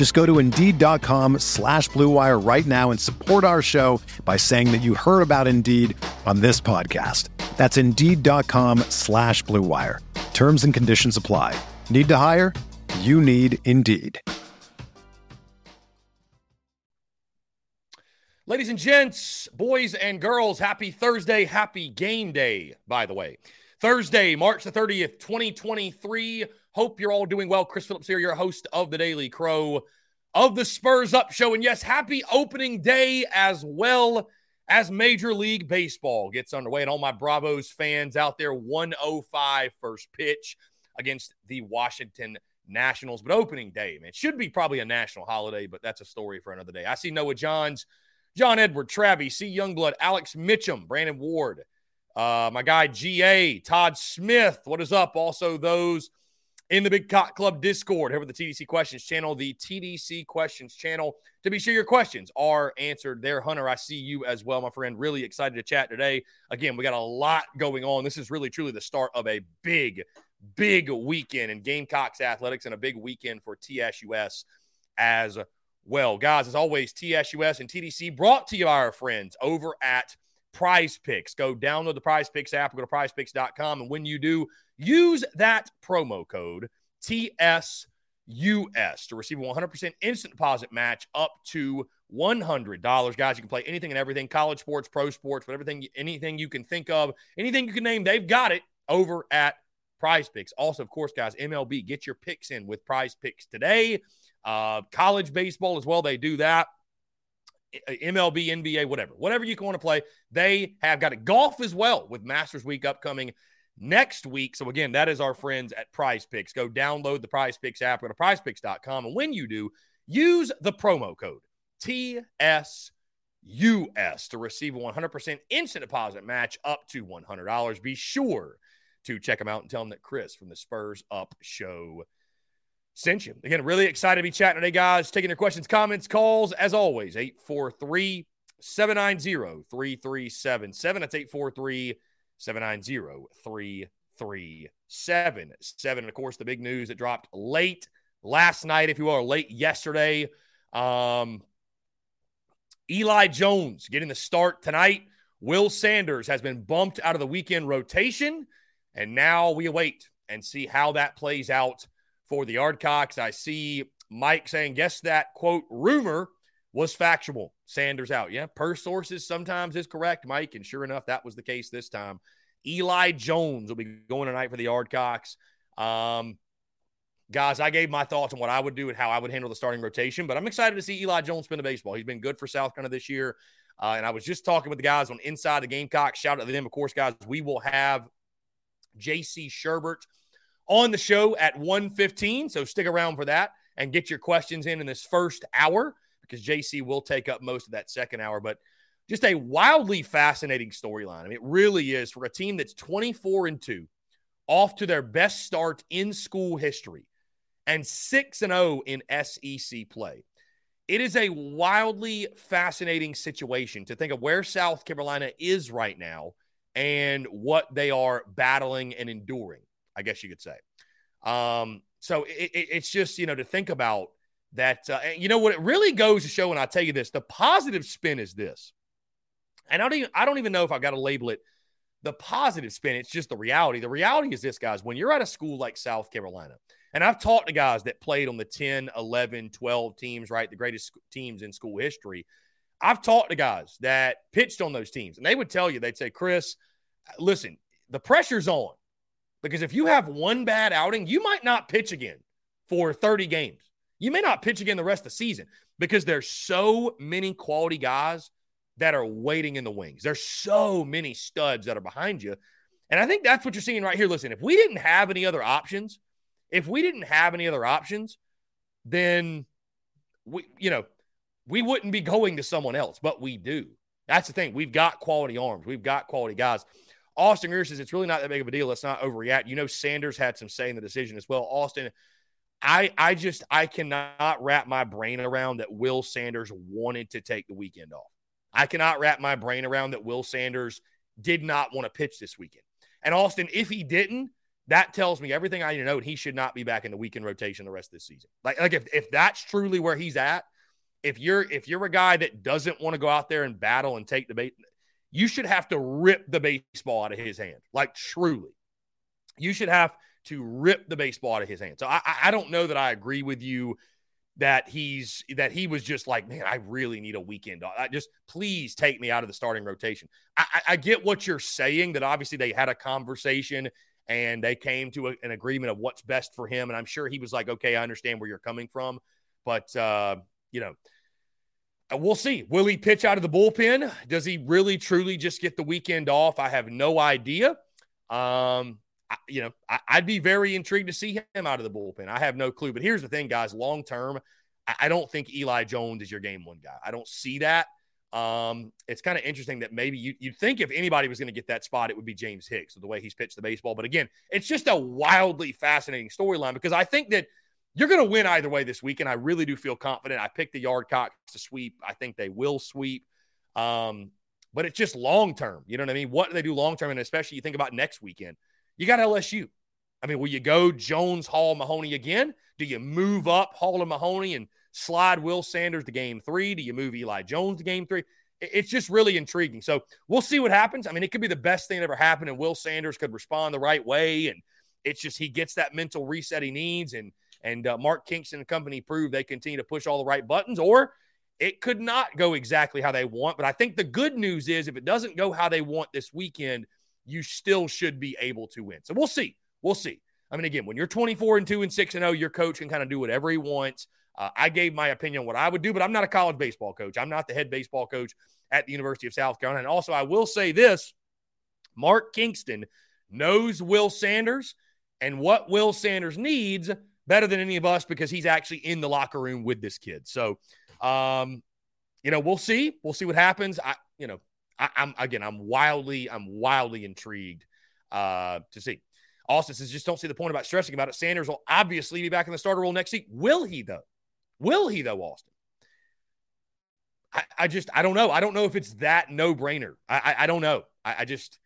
Just go to Indeed.com slash BlueWire right now and support our show by saying that you heard about Indeed on this podcast. That's Indeed.com slash BlueWire. Terms and conditions apply. Need to hire? You need Indeed. Ladies and gents, boys and girls, happy Thursday, happy game day, by the way. Thursday, March the 30th, 2023. Hope you're all doing well. Chris Phillips here, your host of the Daily Crow of the Spurs Up Show. And yes, happy opening day as well as Major League Baseball gets underway. And all my Bravos fans out there, 105 first pitch against the Washington Nationals. But opening day, man, should be probably a national holiday, but that's a story for another day. I see Noah Johns. John Edward, Travis, C. Youngblood, Alex Mitchum, Brandon Ward, uh, my guy GA, Todd Smith. What is up? Also, those in the Big Cock Club Discord, over the TDC Questions channel, the TDC Questions channel, to be sure your questions are answered there. Hunter, I see you as well, my friend. Really excited to chat today. Again, we got a lot going on. This is really, truly the start of a big, big weekend in Gamecocks athletics and a big weekend for TSUS as well. Guys, as always, TSUS and TDC brought to you by our friends over at Prize Picks. Go download the Prize Picks app, go to prizepicks.com. And when you do, use that promo code TSUS to receive a 100% instant deposit match up to $100. Guys, you can play anything and everything college sports, pro sports, whatever thing, anything you can think of, anything you can name, they've got it over at Prize Picks. Also, of course, guys, MLB, get your picks in with Prize Picks today. Uh, college baseball as well, they do that. Uh, MLB, NBA, whatever, whatever you want to play, they have got it. Golf as well with Masters Week upcoming next week. So again, that is our friends at Prize Picks. Go download the Prize Picks app, go to prizepicks.com. And when you do, use the promo code TSUS to receive a 100% instant deposit match up to $100. Be sure to check them out and tell them that Chris from the Spurs Up Show sent you. Again, really excited to be chatting today, guys. Taking your questions, comments, calls, as always, 843 790 3377. That's 843 790 3377. And of course, the big news that dropped late last night, if you are late yesterday. Um, Eli Jones getting the start tonight. Will Sanders has been bumped out of the weekend rotation. And now we await and see how that plays out for the Yardcocks. I see Mike saying, guess that quote rumor was factual. Sanders out. Yeah, per sources sometimes is correct, Mike. And sure enough, that was the case this time. Eli Jones will be going tonight for the Yardcocks. Um, guys, I gave my thoughts on what I would do and how I would handle the starting rotation, but I'm excited to see Eli Jones spin the baseball. He's been good for South Carolina this year. Uh, and I was just talking with the guys on Inside the Gamecock. Shout out to them, of course, guys. We will have JC Shurburtt on the show at 1:15. So stick around for that and get your questions in in this first hour because JC will take up most of that second hour. But just a wildly fascinating storyline. I mean, it really is for a team that's 24 and 2, off to their best start in school history, and 6 and 0 in SEC play. It is a wildly fascinating situation to think of where South Carolina is right now and what they are battling and enduring. I guess you could say. Um, so it, it, it's just, you know, to think about that. Uh, you know what? It really goes to show, and I'll tell you this the positive spin is this. And I don't even, I don't even know if I've got to label it the positive spin. It's just the reality. The reality is this, guys, when you're at a school like South Carolina, and I've talked to guys that played on the 10, 11, 12 teams, right? The greatest teams in school history. I've talked to guys that pitched on those teams, and they would tell you, they'd say, Chris, listen, the pressure's on because if you have one bad outing, you might not pitch again for 30 games. You may not pitch again the rest of the season because there's so many quality guys that are waiting in the wings. There's so many studs that are behind you. And I think that's what you're seeing right here. Listen, if we didn't have any other options, if we didn't have any other options, then we, you know, we wouldn't be going to someone else, but we do. That's the thing. We've got quality arms. We've got quality guys. Austin Greer says it's really not that big of a deal. Let's not overreact. You know, Sanders had some say in the decision as well. Austin, I I just I cannot wrap my brain around that Will Sanders wanted to take the weekend off. I cannot wrap my brain around that Will Sanders did not want to pitch this weekend. And Austin, if he didn't, that tells me everything I need to know. He should not be back in the weekend rotation the rest of this season. Like, like if, if that's truly where he's at, if you're if you're a guy that doesn't want to go out there and battle and take the you should have to rip the baseball out of his hand. Like truly. You should have to rip the baseball out of his hand. So I, I don't know that I agree with you that he's that he was just like, man, I really need a weekend. I just please take me out of the starting rotation. I, I get what you're saying that obviously they had a conversation and they came to a, an agreement of what's best for him. And I'm sure he was like, okay, I understand where you're coming from, but uh, you know. Uh, we'll see. Will he pitch out of the bullpen? Does he really truly just get the weekend off? I have no idea. Um, I, you know, I, would be very intrigued to see him out of the bullpen. I have no clue. But here's the thing, guys long term, I, I, don't think Eli Jones is your game one guy. I don't see that. Um, it's kind of interesting that maybe you, you'd think if anybody was going to get that spot, it would be James Hicks with the way he's pitched the baseball. But again, it's just a wildly fascinating storyline because I think that you're going to win either way this weekend. I really do feel confident. I picked the Yardcocks to sweep. I think they will sweep. Um, but it's just long term. You know what I mean? What do they do long term? And especially you think about next weekend. You got LSU. I mean, will you go Jones, Hall, Mahoney again? Do you move up Hall and Mahoney and slide Will Sanders to game three? Do you move Eli Jones to game three? It's just really intriguing. So we'll see what happens. I mean, it could be the best thing that ever happened, and Will Sanders could respond the right way. And it's just he gets that mental reset he needs. And and uh, Mark Kingston and company prove they continue to push all the right buttons, or it could not go exactly how they want. But I think the good news is if it doesn't go how they want this weekend, you still should be able to win. So we'll see. We'll see. I mean, again, when you're 24 and 2 and 6 and 0, your coach can kind of do whatever he wants. Uh, I gave my opinion on what I would do, but I'm not a college baseball coach. I'm not the head baseball coach at the University of South Carolina. And also, I will say this Mark Kingston knows Will Sanders and what Will Sanders needs better than any of us because he's actually in the locker room with this kid. So, um, you know, we'll see. We'll see what happens. I, you know, I, am again, I'm wildly, I'm wildly intrigued uh, to see. Austin says, just don't see the point about stressing about it. Sanders will obviously be back in the starter role next week. Will he though? Will he though, Austin? I, I just, I don't know. I don't know if it's that no brainer. I, I, I, don't know. I, I just,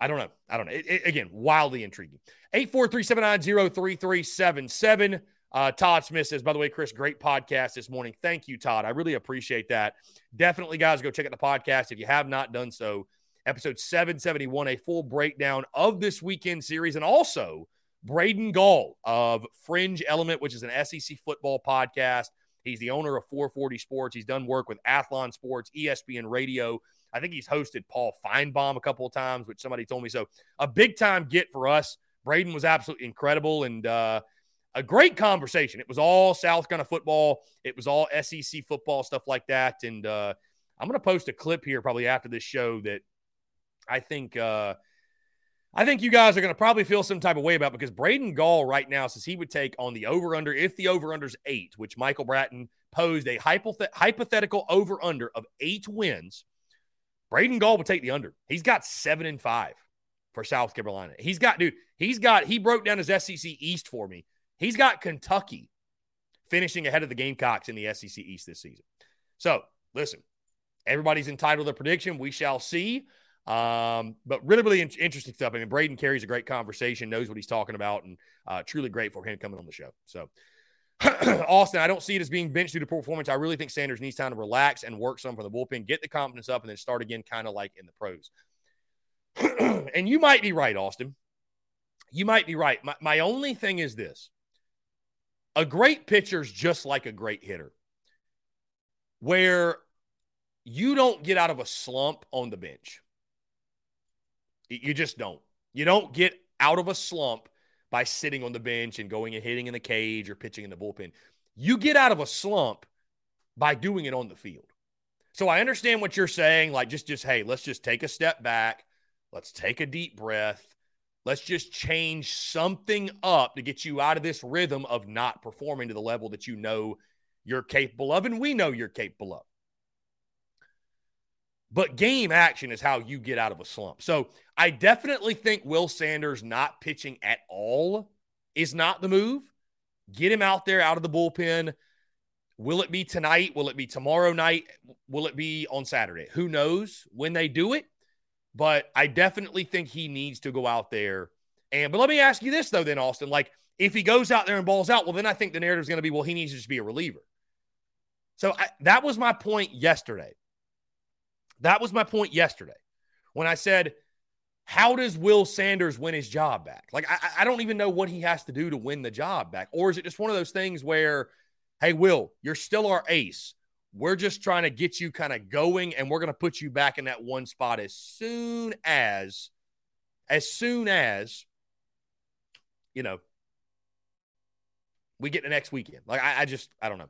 I don't know. I don't know. It, it, again, wildly intriguing. 843-790-3377. Uh, Todd Smith says, by the way, Chris, great podcast this morning. Thank you, Todd. I really appreciate that. Definitely, guys, go check out the podcast if you have not done so. Episode 771, a full breakdown of this weekend series, and also Braden Gall of Fringe Element, which is an SEC football podcast. He's the owner of 440 Sports. He's done work with Athlon Sports, ESPN Radio. I think he's hosted Paul Finebaum a couple of times, which somebody told me. So a big time get for us. Braden was absolutely incredible and uh, a great conversation. It was all South kind of football. It was all SEC football stuff like that. And uh, I'm going to post a clip here probably after this show that I think uh, I think you guys are going to probably feel some type of way about because Braden Gall right now says he would take on the over under if the over under's eight, which Michael Bratton posed a hypothetical over under of eight wins. Braden Gall would take the under. He's got seven and five for South Carolina. He's got, dude, he's got, he broke down his SEC East for me. He's got Kentucky finishing ahead of the Gamecocks in the SEC East this season. So listen, everybody's entitled to prediction. We shall see. Um, but really, really in- interesting stuff. I mean, Braden carries a great conversation, knows what he's talking about, and uh, truly great for him coming on the show. So, Austin, I don't see it as being benched due to poor performance. I really think Sanders needs time to relax and work some for the bullpen, get the confidence up, and then start again, kind of like in the pros. and you might be right, Austin. You might be right. My, my only thing is this a great pitcher is just like a great hitter, where you don't get out of a slump on the bench. You just don't. You don't get out of a slump by sitting on the bench and going and hitting in the cage or pitching in the bullpen. You get out of a slump by doing it on the field. So I understand what you're saying. Like, just, just, hey, let's just take a step back. Let's take a deep breath. Let's just change something up to get you out of this rhythm of not performing to the level that you know you're capable of, and we know you're capable of. But game action is how you get out of a slump. So I definitely think Will Sanders not pitching at all is not the move. Get him out there out of the bullpen. Will it be tonight? Will it be tomorrow night? Will it be on Saturday? Who knows when they do it? But I definitely think he needs to go out there. And but let me ask you this though, then Austin, like if he goes out there and balls out, well, then I think the narrative is going to be, well, he needs to just be a reliever. So I, that was my point yesterday. That was my point yesterday when I said, how does Will Sanders win his job back? Like, I, I don't even know what he has to do to win the job back. Or is it just one of those things where, hey, Will, you're still our ace. We're just trying to get you kind of going, and we're going to put you back in that one spot as soon as, as soon as, you know, we get the next weekend. Like, I, I just, I don't know.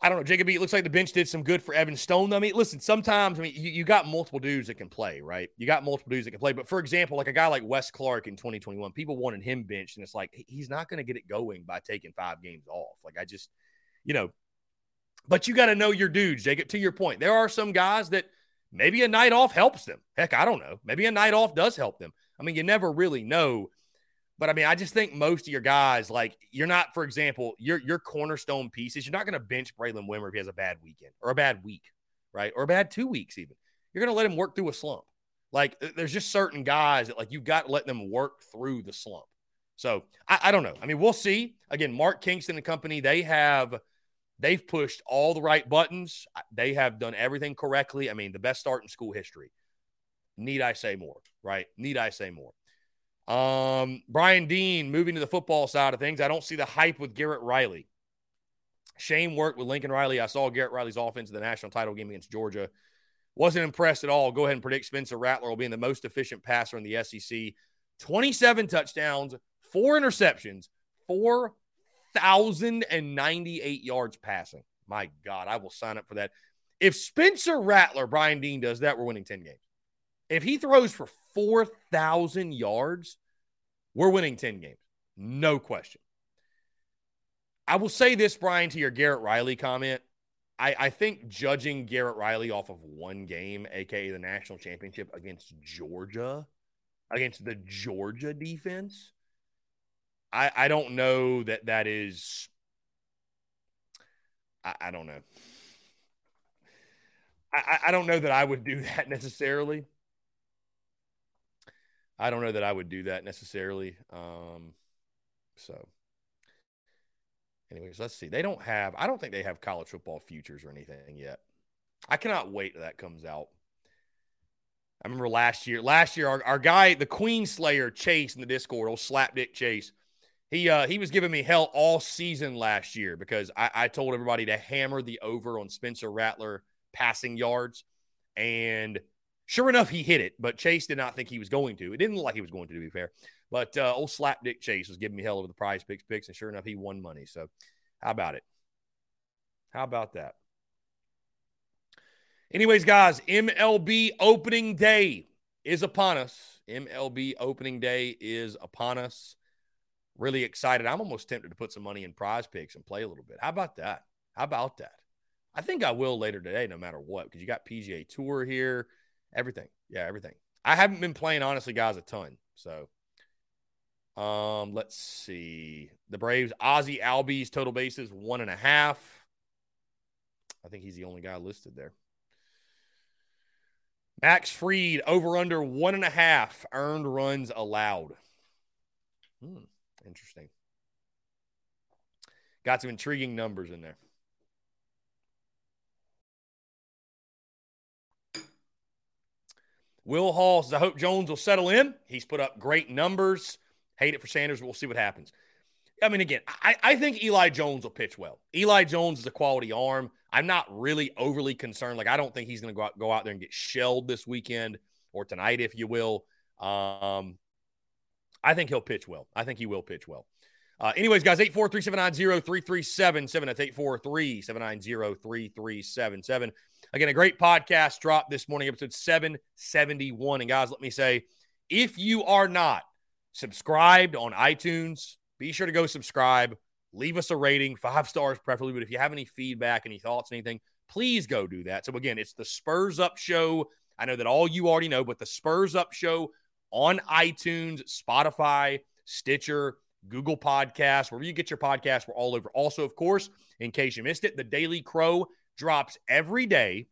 I don't know. Jacob, it looks like the bench did some good for Evan Stone. I mean, listen, sometimes, I mean, you, you got multiple dudes that can play, right? You got multiple dudes that can play. But for example, like a guy like Wes Clarke in 2021, people wanted him benched, and it's like, he's not going to get it going by taking five games off. Like, I just, you know, but you got to know your dudes, Jacob. To your point, there are some guys that maybe a night off helps them. Heck, I don't know. Maybe a night off does help them. I mean, you never really know. But I mean, I just think most of your guys, like you're not, for example, your your cornerstone pieces, you're not going to bench Braylen Wimmer if he has a bad weekend or a bad week, right? Or a bad two weeks even. You're going to let him work through a slump. Like there's just certain guys that like you've got to let them work through the slump. So I, I don't know. I mean, we'll see. Again, Mark Kingston and company, they have they've pushed all the right buttons. They have done everything correctly. I mean, the best start in school history. Need I say more? Right? Need I say more? Um, Brian Dean moving to the football side of things. I don't see the hype with Garrett Riley. Shane worked with Lincoln Riley. I saw Garrett Riley's offense in the national title game against Georgia. Wasn't impressed at all. Go ahead and predict Spencer Rattler will be the most efficient passer in the SEC. 27 touchdowns, four interceptions, 4,098 yards passing. My God, I will sign up for that. If Spencer Rattler, Brian Dean does that, we're winning 10 games. If he throws for 4,000 yards, we're winning 10 games. No question. I will say this, Brian, to your Garrett Riley comment. I, I think judging Garrett Riley off of one game, aka the national championship against Georgia, against the Georgia defense, I, I don't know that that is. I, I don't know. I, I don't know that I would do that necessarily. I don't know that I would do that necessarily. Um, so, anyways, let's see. They don't have. I don't think they have college football futures or anything yet. I cannot wait till that comes out. I remember last year. Last year, our, our guy, the Queen Slayer Chase in the Discord, old slapdick Chase. He uh, he was giving me hell all season last year because I, I told everybody to hammer the over on Spencer Rattler passing yards, and Sure enough, he hit it, but Chase did not think he was going to. It didn't look like he was going to, to be fair. But uh, old Slapdick Chase was giving me hell over the prize picks picks, and sure enough, he won money. So, how about it? How about that? Anyways, guys, MLB opening day is upon us. MLB opening day is upon us. Really excited. I'm almost tempted to put some money in prize picks and play a little bit. How about that? How about that? I think I will later today, no matter what, because you got PGA Tour here. Everything. Yeah, everything. I haven't been playing, honestly, guys, a ton. So um, let's see. The Braves, Ozzy Albies, total bases, one and a half. I think he's the only guy listed there. Max Fried, over under one and a half earned runs allowed. Hmm, interesting. Got some intriguing numbers in there. Will Hall says, I hope Jones will settle in. He's put up great numbers. Hate it for Sanders. but We'll see what happens. I mean, again, I, I think Eli Jones will pitch well. Eli Jones is a quality arm. I'm not really overly concerned. Like, I don't think he's going to go out, go out there and get shelled this weekend or tonight, if you will. Um, I think he'll pitch well. I think he will pitch well. Uh, anyways, guys, 843-790-3377. That's 843-790-3377. Again, a great podcast dropped this morning, episode 771. And guys, let me say, if you are not subscribed on iTunes, be sure to go subscribe. Leave us a rating, five stars preferably. But if you have any feedback, any thoughts, anything, please go do that. So again, it's the Spurs Up Show. I know that all you already know, but the Spurs Up Show on iTunes, Spotify, Stitcher, Google Podcasts, wherever you get your podcast, we're all over. Also, of course, in case you missed it, the Daily Crow drops every day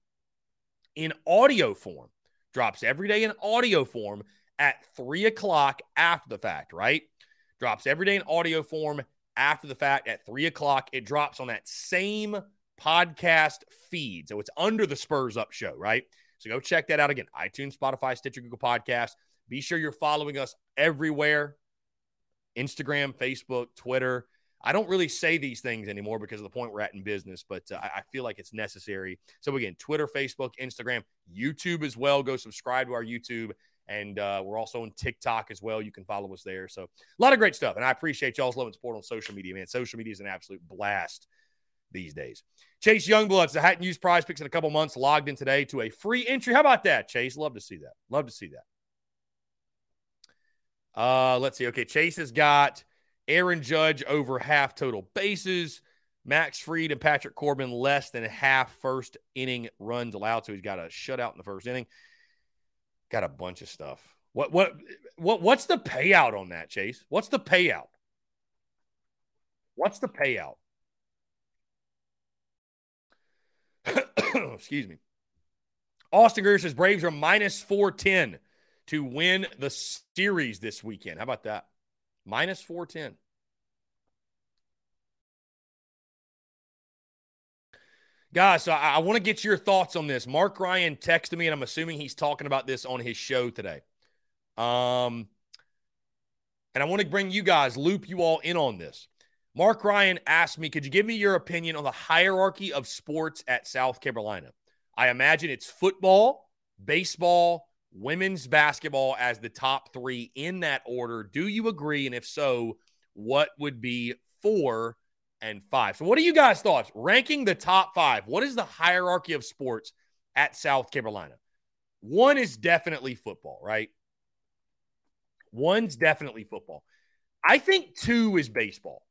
in audio form. Drops every day in audio form at three o'clock after the fact, right? Drops every day in audio form after the fact at three o'clock. It drops on that same podcast feed. So it's under the Spurs Up show, right? So go check that out again. iTunes, Spotify, Stitcher, Google Podcast. Be sure you're following us everywhere Instagram, Facebook, Twitter. I don't really say these things anymore because of the point we're at in business, but uh, I feel like it's necessary. So, again, Twitter, Facebook, Instagram, YouTube as well. Go subscribe to our YouTube. And uh, we're also on TikTok as well. You can follow us there. So, a lot of great stuff. And I appreciate y'all's love and support on social media, man. Social media is an absolute blast these days. Chase Youngbloods, the Hatton Hughes prize picks in a couple months, logged in today to a free entry. How about that, Chase? Love to see that. Love to see that. Uh, let's see. Okay, Chase has got Aaron Judge over half total bases. Max Fried and Patrick Corbin less than half first inning runs allowed. So he's got a shutout in the first inning. Got a bunch of stuff. What what what what's the payout on that, Chase? What's the payout? What's the payout? Excuse me. Austin Greer says Braves are minus 410 to win the series this weekend. How about that? Minus 410. Guys, so I, I want to get your thoughts on this. Mark Ryan texted me, and I'm assuming he's talking about this on his show today. Um, and I want to bring you guys, loop you all in on this. Mark Ryan asked me, could you give me your opinion on the hierarchy of sports at South Carolina? I imagine it's football, baseball, women's basketball as the top three in that order. Do you agree? And if so, what would be four and five? So, what are you guys' thoughts? Ranking the top five, what is the hierarchy of sports at South Carolina? One is definitely football, right? One's definitely football. I think two is baseball.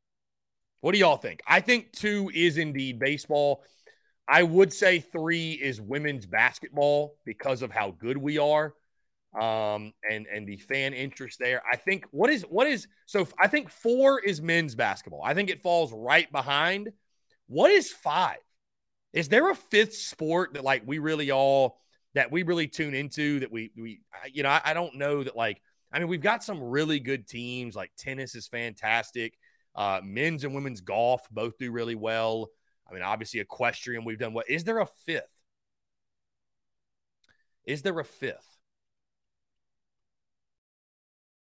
What do y'all think? I think two is indeed baseball. I would say three is women's basketball because of how good we are, um, and and the fan interest there. I think what is what is so I think four is men's basketball. I think it falls right behind. What is five? Is there a fifth sport that like we really all that we really tune into that we we you know I, I don't know that like I mean we've got some really good teams like tennis is fantastic. Uh, men's and women's golf both do really well. I mean, obviously, equestrian, we've done what? Is there a fifth? Is there a fifth?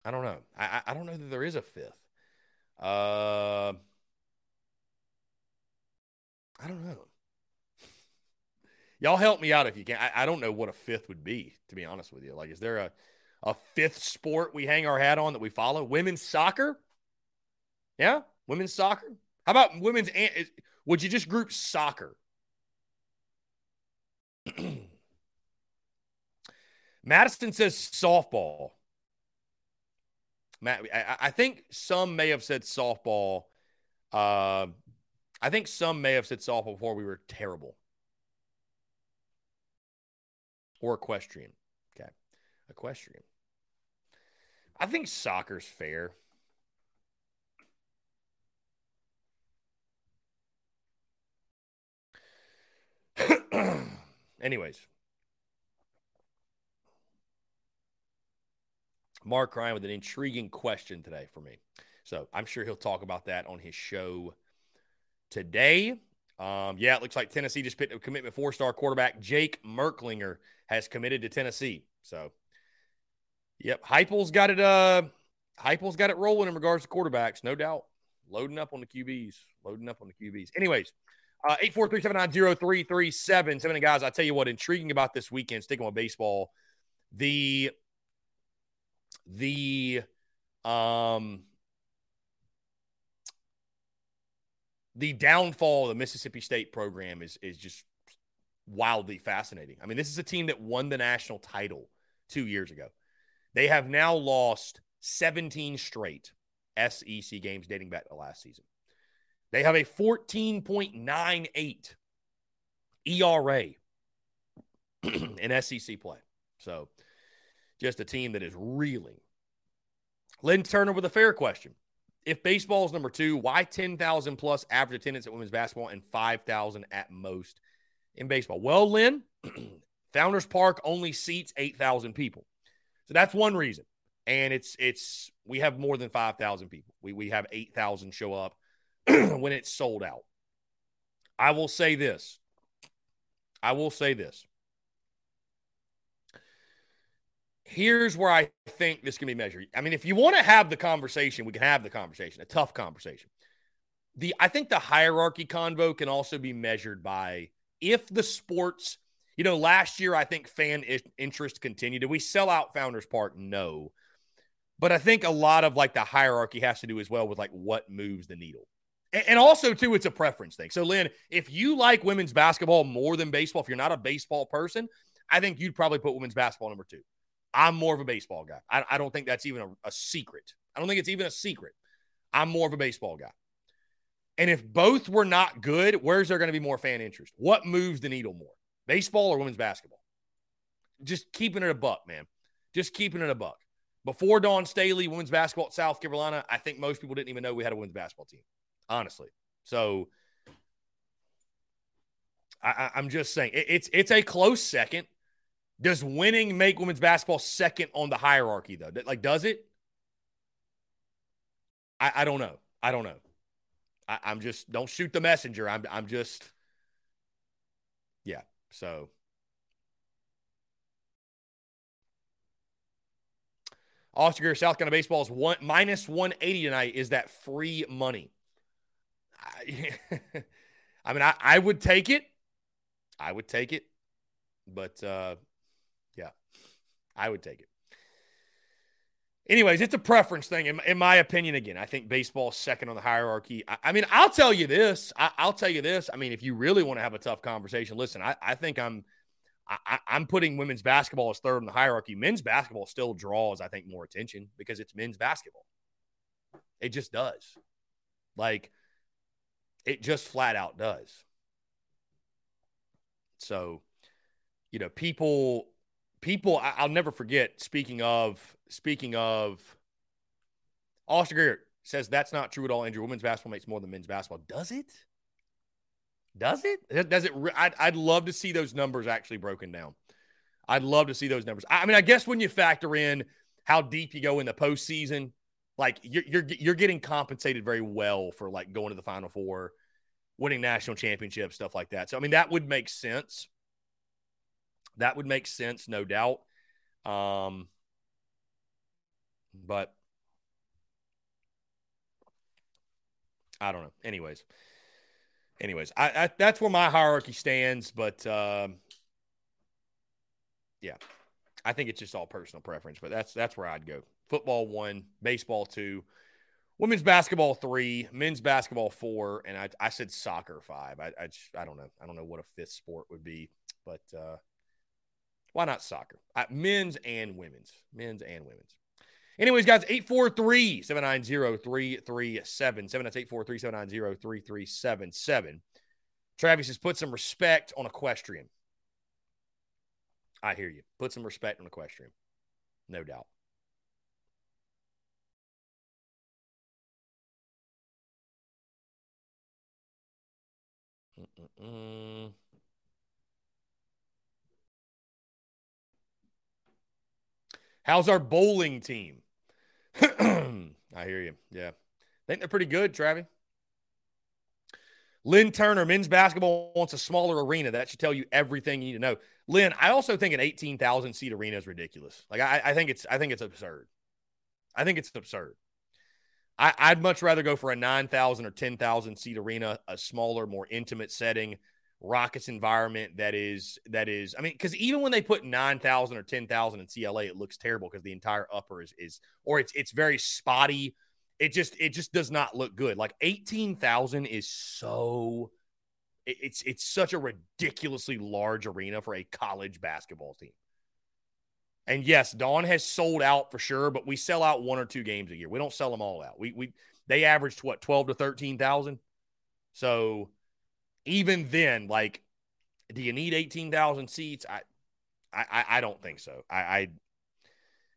I don't know. I, I don't know that there is a fifth. Uh, I don't know. Y'all help me out if you can. I, I don't know what a fifth would be, to be honest with you. Like, is there a, a fifth sport we hang our hat on that we follow? Women's soccer? Yeah, women's soccer. How about women's? Would you just group soccer? Madison says softball. Matt, I, I, think some may have said softball. Uh, I think some may have said softball before we were terrible. Or equestrian. Okay. Equestrian. I think soccer's fair. Anyways, Mark Ryan with an intriguing question today for me. So I'm sure he'll talk about that on his show today. Um, yeah, it looks like Tennessee just picked a commitment four star quarterback. Jake Merklinger has committed to Tennessee. So, yep, Heupel's got it. Uh, Heupel's got it rolling in regards to quarterbacks, no doubt. Loading up on the QBs, loading up on the QBs. Anyways, uh, 843 Seven, guys, I tell you what, intriguing about this weekend, sticking with baseball, the the um the downfall of the Mississippi State program is is just wildly fascinating. I mean, this is a team that won the national title 2 years ago. They have now lost 17 straight SEC games dating back to last season. They have a 14.98 ERA in SEC play. So, just a team that is reeling. Lynn Turner with a fair question. If baseball is number two, why 10,000 plus average attendance at women's basketball and 5,000 at most in baseball? Well, Lynn, Founders Park only seats 8,000 people. So that's one reason. And it's, it's, we have more than 5,000 people. We, we have 8,000 show up when it's sold out. I will say this. I will say this. here's where I think this can be measured. I mean, if you want to have the conversation, we can have the conversation, a tough conversation. The I think the hierarchy convo can also be measured by if the sports, you know, last year I think fan interest continued. Did we sell out Founders Park? No. But I think a lot of like the hierarchy has to do as well with like what moves the needle. And also, too, it's a preference thing. So, Lynn, if you like women's basketball more than baseball, if you're not a baseball person, I think you'd probably put women's basketball number two. I'm more of a baseball guy. I, I don't think that's even a, a secret. I don't think it's even a secret. I'm more of a baseball guy. And if both were not good, where's there going to be more fan interest? What moves the needle more? Baseball or women's basketball? Just keeping it a buck, man. Just keeping it a buck. Before Dawn Staley, women's basketball at South Carolina, I think most people didn't even know we had a women's basketball team, honestly. So I, am just saying it, it's it's a close second. Does winning make women's basketball second on the hierarchy, though? Like, does it? I, I don't know. I don't know. I, I'm just don't shoot the messenger. I'm I'm just yeah. So Greer, South Carolina baseball is one minus 180 tonight. Is that free money? I, I mean, I, I would take it. I would take it. But uh, yeah, I would take it. Anyways, it's a preference thing. In, in my opinion, again, I think baseball is second on the hierarchy. I, I mean, I'll tell you this. I, will tell you this. I mean, if you really want to have a tough conversation, listen, I, I think I'm I, am putting women's basketball as third in the hierarchy. Men's basketball still draws, I think, more attention because it's men's basketball. It just does. Like, it just flat out does. So, you know, people people I, will never forget. Speaking of speaking of, Austin Greer says that's not true at all. Andrew, women's basketball makes more than men's basketball. Does it? Does it? Does it? I'd, I'd love to see those numbers actually broken down. I'd love to see those numbers. I mean, I guess when you factor in how deep you go in the postseason, like you're you're you're getting compensated very well for like going to the Final Four, winning national championships, stuff like that. So I mean, that would make sense. That would make sense, no doubt. Um, but I don't know. Anyways, anyways, I, I that's where my hierarchy stands. But um, yeah, I think it's just all personal preference. But that's that's where I'd go. Football one, baseball two, women's basketball three, men's basketball four, and I, I said soccer five. I I, I don't know. I don't know what a fifth sport would be, but uh, why not soccer? Uh, men's and women's. Men's and women's. Anyways, guys, 843 790 3377. That's 843 790 3377. Travis has put some respect on equestrian. I hear you. Put some respect on equestrian. No doubt. Mm-mm-mm. How's our bowling team? I hear you. Yeah. I think they're pretty good, Travis. Lynn Turner, men's basketball wants a smaller arena. That should tell you everything you need to know. Lynn, I also think an 18,000 seat arena is ridiculous. Like I, I, think it's I think it's absurd. I think it's absurd. I, I'd much rather go for a 9,000 or 10,000 seat arena, a smaller, more intimate setting Rockets environment that is that is I mean because even when they put nine thousand or ten thousand in CLA, it looks terrible because the entire upper is is or it's it's very spotty. It just it just does not look good. Like eighteen thousand is so it, it's it's such a ridiculously large arena for a college basketball team. And yes, Dawn has sold out for sure, but we sell out one or two games a year. We don't sell them all out. We we they averaged what twelve to thirteen thousand. So even then, like, do you need 18,000 seats? I, I, I don't think so. I, I,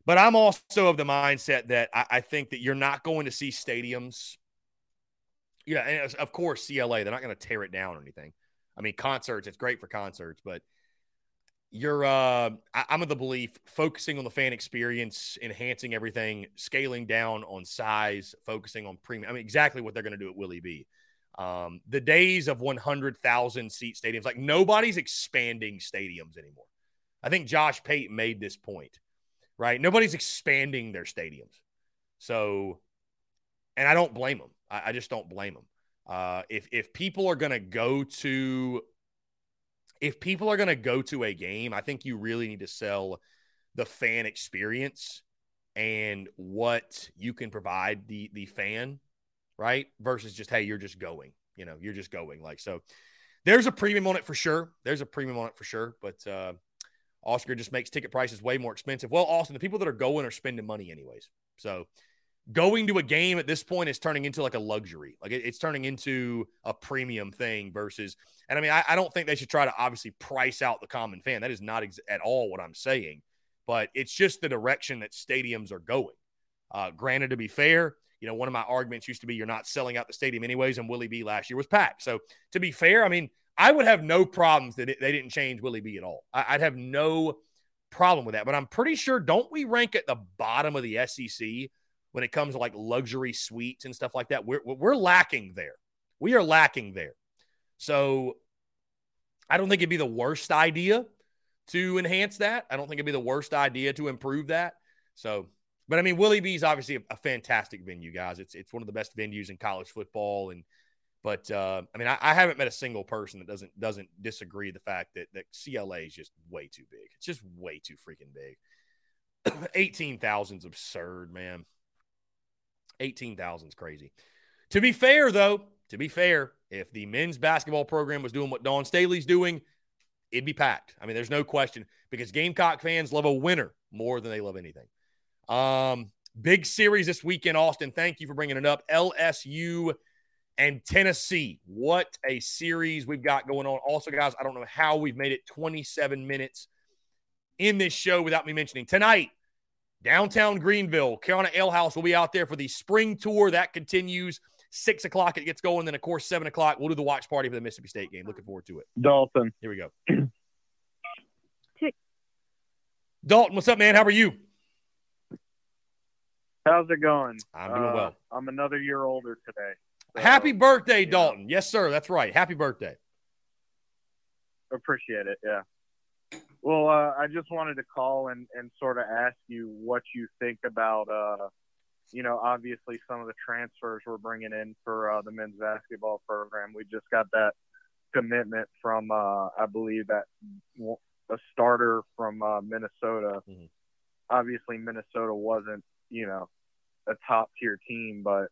but I'm also of the mindset that I, I think that you're not going to see stadiums. Yeah, and of course, CLA, they're not going to tear it down or anything. I mean, concerts, it's great for concerts, but you're, uh, I, I'm of the belief focusing on the fan experience, enhancing everything, scaling down on size, focusing on premium. I mean, exactly what they're going to do at Willie B. Um, the days of 100,000 seat stadiums, like nobody's expanding stadiums anymore. I think Josh Pate made this point, right? Nobody's expanding their stadiums. So, and I don't blame them. I, I just don't blame them. Uh, if if people are going to go to, if people are going to go to a game, I think you really need to sell the fan experience and what you can provide the the fan right? Versus just, hey, you're just going, you know, you're just going. Like, so there's a premium on it for sure. There's a premium on it for sure. But uh, Oscar just makes ticket prices way more expensive. Well, Austin, the people that are going are spending money anyways. So going to a game at this point is turning into like a luxury. Like it, it's turning into a premium thing versus, and I mean, I, I, don't think they should try to obviously price out the common fan. That is not ex- at all what I'm saying, but it's just the direction that stadiums are going. Uh, granted, to be fair, you know, one of my arguments used to be you're not selling out the stadium anyways, and Willie B last year was packed. So to be fair, I mean, I would have no problems that they didn't change Willie B at all. I, would have no problem with that. But I'm pretty sure, don't we rank at the bottom of the SEC when it comes to like luxury suites and stuff like that? We're we're lacking there. We are lacking there. So I don't think it'd be the worst idea to enhance that. I don't think it'd be the worst idea to improve that. So but I mean, Willie B is obviously a, a, fantastic venue, guys. It's it's one of the best venues in college football, and but uh, I mean, I, I, haven't met a single person that doesn't doesn't disagree the fact that that CLA is just way too big. It's just way too freaking big. Eighteen thousand is absurd, man. Eighteen thousand is crazy. To be fair, though, to be fair, if the men's basketball program was doing what Dawn Staley's doing, it'd be packed. I mean, there's no question because Gamecock fans love a winner more than they love anything. Um, big series this weekend, Austin. Thank you for bringing it up. LSU and Tennessee. What a series we've got going on. Also, guys, I don't know how we've made it 27 minutes in this show without me mentioning tonight. Downtown Greenville, Carolina Ale House will be out there for the spring tour. That continues. Six o'clock, it gets going. Then, of course, seven o'clock, we'll do the watch party for the Mississippi State game. Looking forward to it. Dalton. Here we go. Dalton, what's up, man? How are you? How's it going? I'm doing uh, well. I'm another year older today. So, Happy birthday, Dalton. Know. Yes, sir. That's right. Happy birthday. Appreciate it. Yeah. Well, uh, I just wanted to call and, and sort of ask you what you think about, uh, you know, obviously some of the transfers we're bringing in for uh, the men's basketball program. We just got that commitment from, uh, I believe, that a starter from uh, Minnesota. Mm-hmm. Obviously, Minnesota wasn't you know, a top tier team, but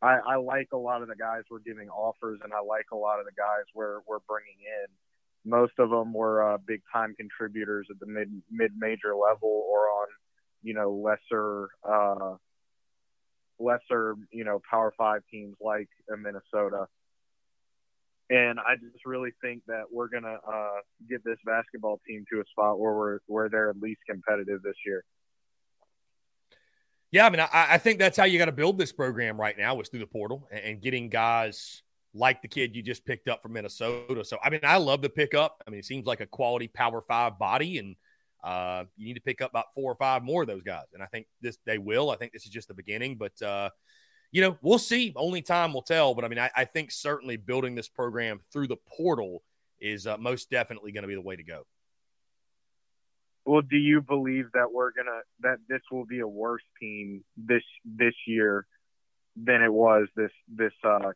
I, I like a lot of the guys we're giving offers, and I like a lot of the guys we're we're bringing in. Most of them were uh, big time contributors at the mid mid major level or on, you know, lesser uh, lesser you know Power Five teams like Minnesota. And I just really think that we're gonna uh, get this basketball team to a spot where we're where they're at least competitive this year. Yeah, I mean, I, I think that's how you got to build this program right now is through the portal and, and, getting guys like the kid you just picked up from Minnesota. So, I mean, I love the pickup. I mean, it seems like a quality Power Five body, and uh, you need to pick up about four or five more of those guys. And I think this they will. I think this is just the beginning, but uh, you know, we'll see. Only time will tell. But I mean, I, I think certainly building this program through the portal is uh, most definitely going to be the way to go. Well, do you believe that we're gonna that this will be a worse team this this year than it was this this uh,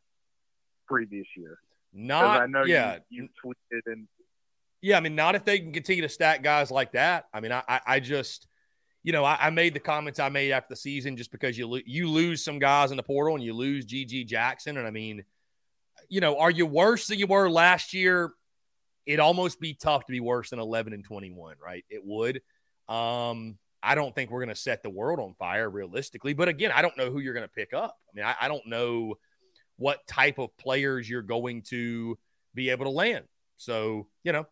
previous year? Not I know yeah. you, you tweeted and yeah, I mean, not if they can continue to stack guys like that. I mean, I I, I just you know, I, I, made the comments I made after the season just because you lo- you lose some guys in the portal and you lose GG Jackson, and I mean, you know, are you worse than you were last year? It'd almost be tough to be worse than 11 and 21, right? It would. Um, I don't think we're going to set the world on fire realistically, but again, I don't know who you're going to pick up. I mean, I, I don't know what type of players you're going to be able to land. So, you know,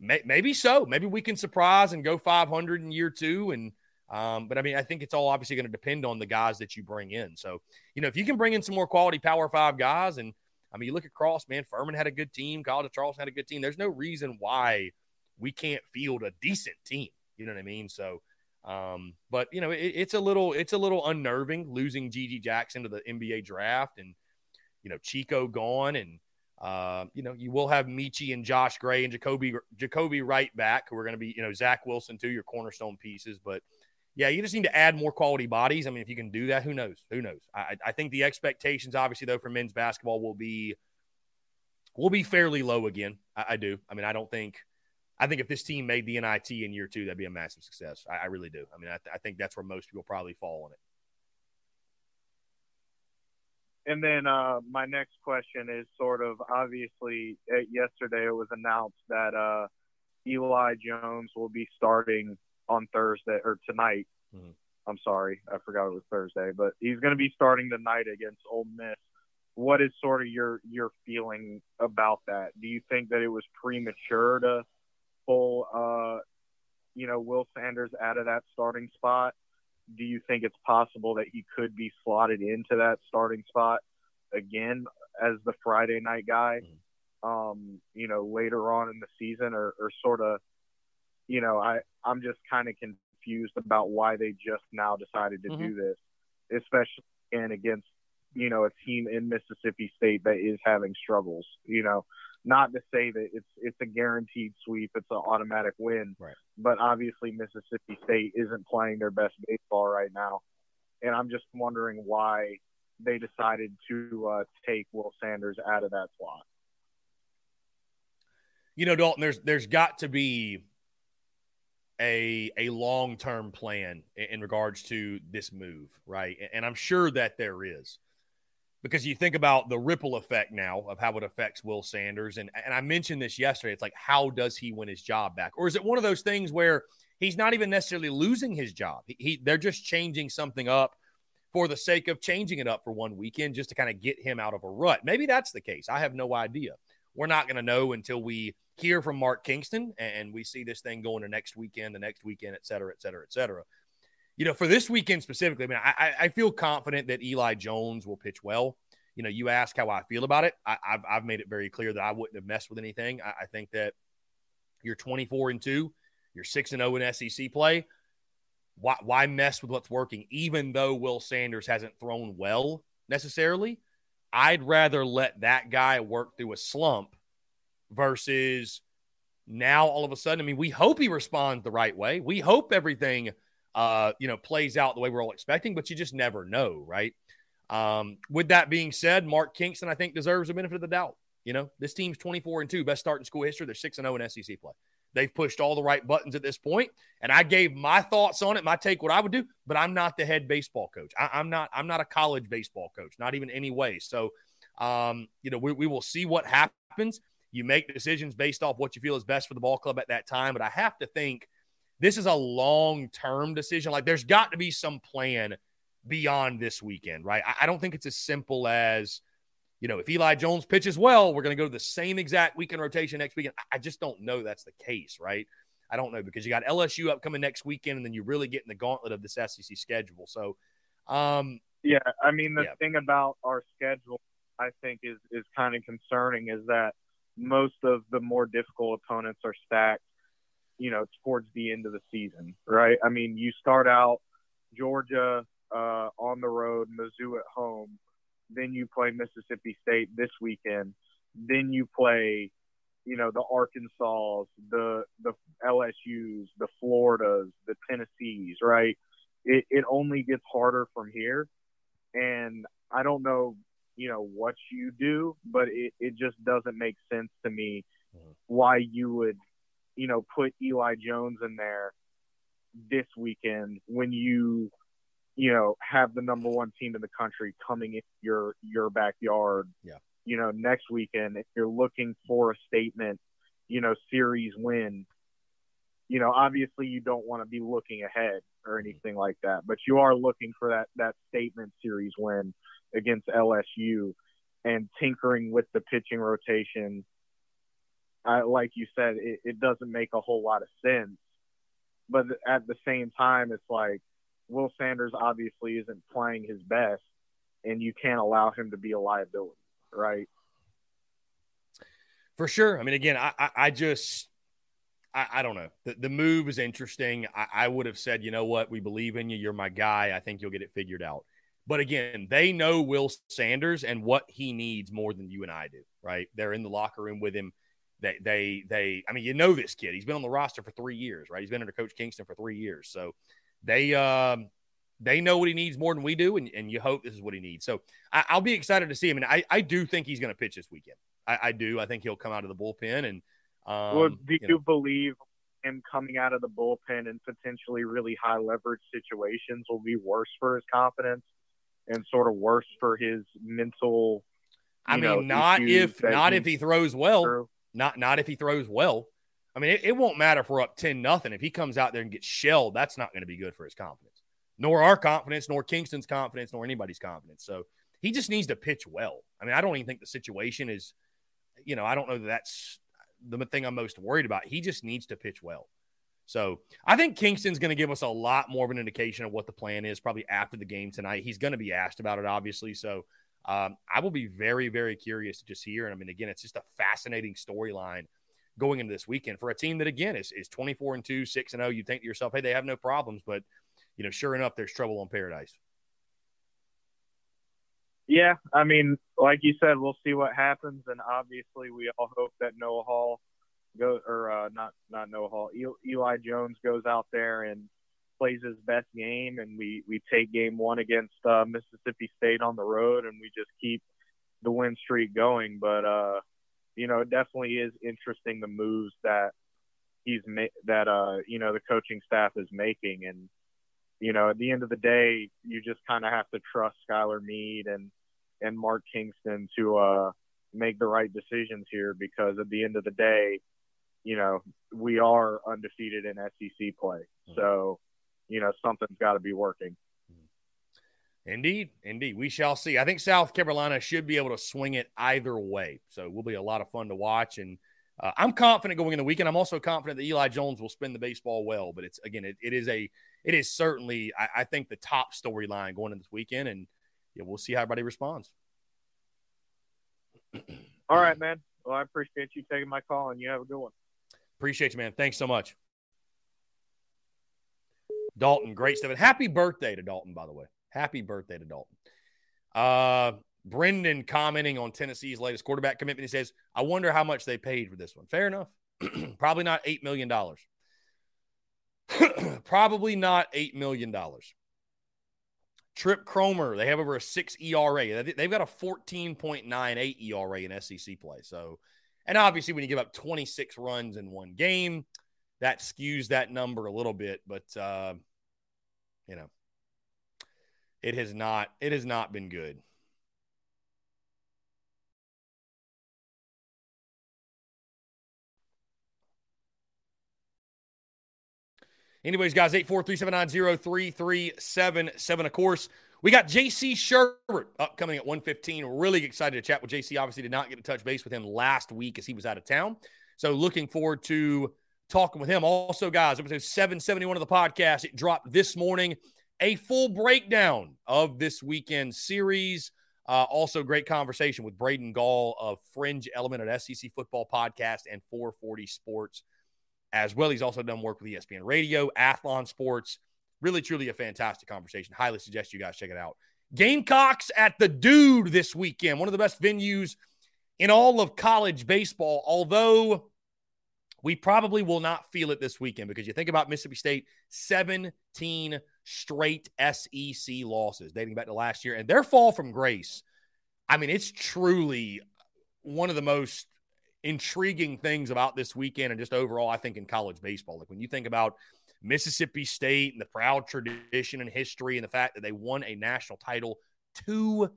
may, maybe so. Maybe we can surprise and go 500 in year two and um, but I mean, I think it's all obviously going to depend on the guys that you bring in. So, you know, if you can bring in some more quality Power Five guys, and I mean, you look across, man, Furman had a good team, College of Charleston had a good team. There's no reason why we can't field a decent team. You know what I mean? So, um, but you know, it, it's a little, it's a little unnerving losing GG Jackson to the NBA draft, and you know, Chico gone, and uh, you know, you will have Meechie and Josh Gray and Jacoby Jacoby Wright back, who are going to be, you know, Zach Wilson too, your cornerstone pieces, but yeah, you just need to add more quality bodies. I mean, if you can do that, who knows? Who knows? I, I think the expectations, obviously, though, for men's basketball will be will be fairly low again. I, I do. I mean, I don't think. I think if this team made the NIT in year two, that'd be a massive success. I, I really do. I mean, I, th- I, think that's where most people probably fall on it. And then uh, my next question is sort of obviously uh, yesterday it was announced that uh, Eli Jones will be starting on Thursday or tonight. Mm-hmm. I'm sorry, I forgot it was Thursday, but he's going to be starting tonight against Ole Miss. What is sort of your your feeling about that? Do you think that it was premature to pull, uh, you know, Will Sanders out of that starting spot? Do you think it's possible that he could be slotted into that starting spot again as the Friday night guy? Mm-hmm. Um, you know, later on in the season, or, or sort of you know, I I'm just kind of confused about why they just now decided to mm-hmm. do this, especially and against you know a team in Mississippi State that is having struggles. You know, not to say that it's it's a guaranteed sweep, it's an automatic win, right. but obviously Mississippi State isn't playing their best baseball right now, and I'm just wondering why they decided to uh, take Will Sanders out of that slot. You know, Dalton, there's there's got to be a a long term plan in, in regards to this move, right? And I'm sure that there is because you think about the ripple effect now of how it affects Will Sanders. And, and I mentioned this yesterday. It's like, how does he win his job back? Or is it one of those things where he's not even necessarily losing his job? He, he, they're just changing something up for the sake of changing it up for one weekend just to kind of get him out of a rut. Maybe that's the case. I have no idea. We're not going to know until we hear from Mark Kingston and we see this thing going to next weekend, the next weekend, et cetera, et cetera, et cetera. You know, for this weekend specifically, I mean, I, I feel confident that Eli Jones will pitch well. You know, you ask how I feel about it. I, have I've made it very clear that I wouldn't have messed with anything. I, I think that you're 24 and two, you're six and 0 in SEC play. Why, why mess with what's working? Even though Will Sanders hasn't thrown well necessarily, I'd rather let that guy work through a slump versus now all of a sudden. I mean, we hope he responds the right way. We hope everything, uh, you know, plays out the way we're all expecting, but you just never know, right? Um, with that being said, Mark Kingston, I think, deserves a benefit of the doubt. You know, this team's 24 and 2, best start in school history. They're 6 and 0 in SEC play. They've pushed all the right buttons at this point, and I gave my thoughts on it, my take, what I would do. But I'm not the head baseball coach. I, am not. I'm not a college baseball coach, not even any way. So, um, you know, we, we will see what happens. You make decisions based off what you feel is best for the ball club at that time. But I have to think this is a long term decision. Like there's got to be some plan beyond this weekend, right? I, I don't think it's as simple as, you know, if Eli Jones pitches well, we're going to go to the same exact weekend rotation next weekend. I, I just don't know that's the case, right? I don't know because you got LSU upcoming next weekend, and then you really get in the gauntlet of this SEC schedule. So, um, yeah, I mean the yeah. thing about our schedule, I think is is kind of concerning is that most of the more difficult opponents are stacked, you know, towards the end of the season, right? I mean, you start out Georgia uh, on the road, Mizzou at home, then you play Mississippi State this weekend, then you play, you know, the Arkansas, the the LSU's, the Floridas, the Tennessees, right? It it only gets harder from here, and I don't know you know, what you do, but it, it just doesn't make sense to me Mhm. why you would, you know, put Eli Jones in there this weekend when you, you know, have the number one team in the country coming in your your backyard. Yeah. You know, next weekend if you're looking for a statement, you know, series win. You know, obviously you don't want to be looking ahead or mm-hmm. anything like that, but you are looking for that that statement series win against LSU and tinkering with the pitching rotation. I, like you said, it, it doesn't make a whole lot of sense. But at the same time, it's like Will Sanders obviously isn't playing his best, and you can't allow him to be a liability, right? For sure. I mean, again, I I, I just I, I, don't know. The, the move is interesting. I, I would have said, you know what, we believe in you. You're my guy. I think you'll get it figured out. But again, they know Will Sanders and what he needs more than you and I do, right? They're in the locker room with him. They, they, they. I mean, you know this kid. He's been on the roster for three years, right? He's been under Coach Kingston for three years, so they, um, they know what he needs more than we do, and, and you hope this is what he needs. So I, will be excited to see him, and I, I do think he's going to pitch this weekend. I, I, do. I think he'll come out of the bullpen, and um, well, do you, you know, believe him coming out of the bullpen in potentially really high leverage situations will be worse for his confidence and sort of worse for his mental? I mean, not if not he- if he throws well. through? Not not if he throws well. I mean, it, it won't matter if we're up ten nothing. If he comes out there and gets shelled, that's not going to be good for his confidence, nor our confidence, nor Kingston's confidence, nor anybody's confidence. So he just needs to pitch well. I mean, I don't even think the situation is, you know, I don't know that that's the thing I'm most worried about. He just needs to pitch well. So I think Kingston's going to give us a lot more of an indication of what the plan is probably after the game tonight. He's going to be asked about it, obviously. So um, I will be very, very curious to just hear. And I mean, again, it's just a fascinating storyline going into this weekend for a team that, again, is, is 24 and 2, 6 and 0. You think to yourself, hey, they have no problems. But, you know, sure enough, there's trouble on paradise. Yeah, I mean, like you said, we'll see what happens, and obviously, we all hope that Noah Hall go or uh, not not Noah Hall, Eli Jones goes out there and plays his best game, and we we take game one against uh, Mississippi State on the road, and we just keep the win streak going. But uh, you know, it definitely is interesting the moves that he's ma- that uh you know the coaching staff is making, and you know, at the end of the day, you just kind of have to trust Skylar Meade and and Mark Kingston to uh, make the right decisions here because at the end of the day, you know, we are undefeated in SEC play. So, you know, something's got to be working. Indeed, indeed. We shall see. I think South Carolina should be able to swing it either way. So it will be a lot of fun to watch. And uh, I'm confident going in the weekend. I'm also confident that Eli Jones will spin the baseball well. But it's again, it, it is a it is certainly I, I think the top storyline going into this weekend. And yeah, we'll see how everybody responds. All right, man. Well, I appreciate you taking my call, and you have a good one. Appreciate you, man. Thanks so much. Dalton, great stuff. And happy birthday to Dalton, by the way. Happy birthday to Dalton. Uh, Brendan commenting on Tennessee's latest quarterback commitment. He says, I wonder how much they paid for this one. Fair enough. Probably not $8 million. Probably not $8 million. Trip Cromer, they have over a six ERA. They- They've got a 14.98 ERA in SEC play. So, and obviously, when you give up 26 runs in one game, that skews that number a little bit. But uh, you know, it has not. It has not been good. Anyways, guys, 843-790-3377. Of course, we got JC Shurburtt upcoming at 115. Really excited to chat with JC. Obviously, did not get to touch base with him last week as he was out of town. So looking forward to talking with him. Also, guys, episode 771 of the podcast, it dropped this morning. A full breakdown of this weekend series. Uh, also, great conversation with Braden Gall of Fringe Element at SEC Football Podcast and 440 Sports as well. He's also done work with ESPN Radio, Athlon Sports. Really, truly a fantastic conversation. Highly suggest you guys check it out. Gamecocks at the Dude this weekend, one of the best venues in all of college baseball, although we probably will not feel it this weekend because you think about Mississippi State, 17 straight SEC losses dating back to last year, and their fall from grace I mean, it's truly one of the most intriguing things about this weekend and just overall, I think, in college baseball. Like when you think about Mississippi State and the proud tradition and history and the fact that they won a national title two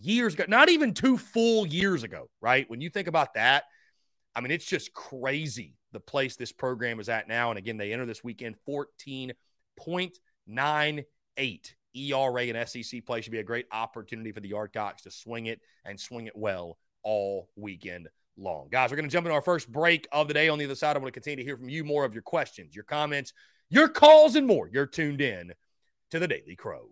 years ago, not even two full years ago, right? When you think about that, I mean, it's just crazy the place this program is at now. And again, they enter this weekend 14.98 ERA and SEC play should be a great opportunity for the Yardcocks to swing it and swing it well all weekend long. Guys, we're going to jump into our first break of the day. On the other side, I want to continue to hear from you more of your questions, your comments, your calls, and more. You're tuned in to the Daily Crow.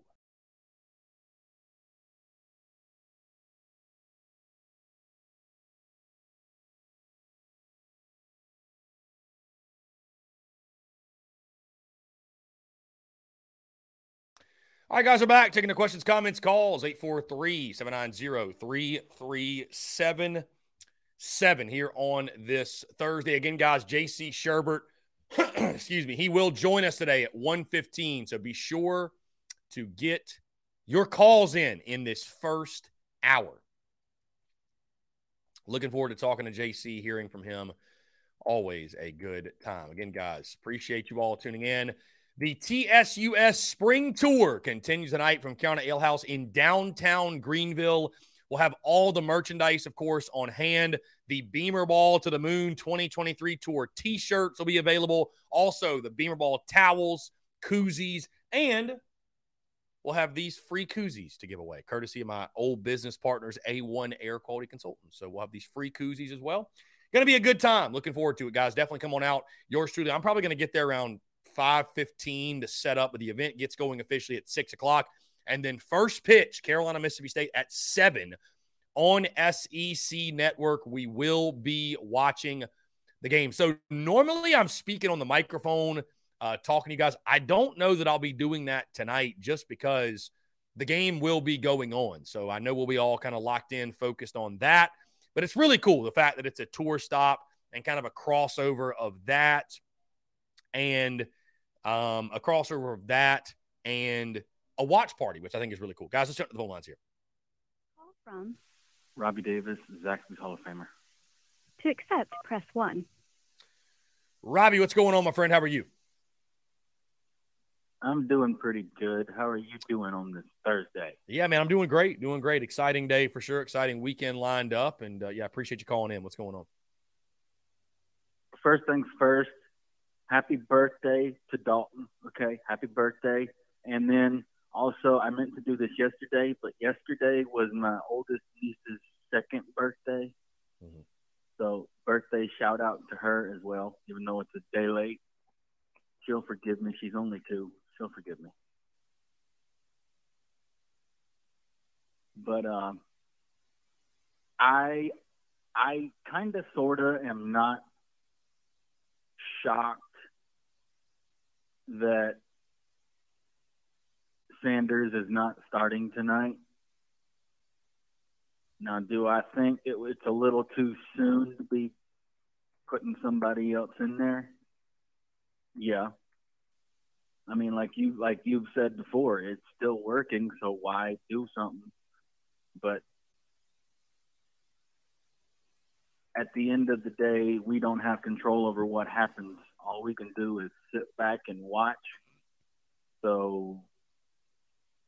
All right, guys, we're back. Taking the questions, comments, calls 843 790 3377 here on this Thursday. Again, guys, JC Shurburtt, excuse me, he will join us today at 115. So be sure to get your calls in in this first hour. Looking forward to talking to JC, hearing from him. Always a good time. Again, guys, appreciate you all tuning in. The TSUS Spring Tour continues tonight from Carolina Ale House in downtown Greenville. We'll have all the merchandise, of course, on hand. The Beamer Ball to the Moon 2023 Tour t shirts will be available. Also, the Beamer Ball towels, koozies, and we'll have these free koozies to give away, courtesy of my old business partners, A1 Air Quality Consultants. So we'll have these free koozies as well. Going to be a good time. Looking forward to it, guys. Definitely come on out. Yours truly. I'm probably going to get there around 5.15 to set up, but the event gets going officially at 6 o'clock. And then first pitch, Carolina, Mississippi State at 7 on SEC Network. We will be watching the game. So normally I'm speaking on the microphone, uh, talking to you guys. I don't know that I'll be doing that tonight just because the game will be going on. So I know we'll be all kind of locked in, focused on that. But it's really cool the fact that it's a tour stop and kind of a crossover of that and – um, a crossover of that and a watch party, which I think is really cool. Guys, let's jump to the phone lines here. Call from Robbie Davis, Zaxby's Hall of Famer. To accept, press 1. Robbie, what's going on, my friend? How are you? I'm doing pretty good. How are you doing on this Thursday? Yeah, man, I'm doing great. Doing great. Exciting day for sure. Exciting weekend lined up. And uh, yeah, I appreciate you calling in. What's going on? First things first, happy birthday to Dalton. Okay, happy birthday. And then also, I meant to do this yesterday, but yesterday was my oldest niece's second birthday. Mm-hmm. So, birthday shout out to her as well, even though it's a day late. She'll forgive me. She's only two. She'll forgive me. But um, I, I kind of, sorta, am not shocked that Sanders is not starting tonight. Now, do I think it, it's a little too soon to be putting somebody else in there? Yeah. I mean, like you like you've said before, it's still working, so why do something? But at the end of the day, we don't have control over what happens all we can do is sit back and watch. So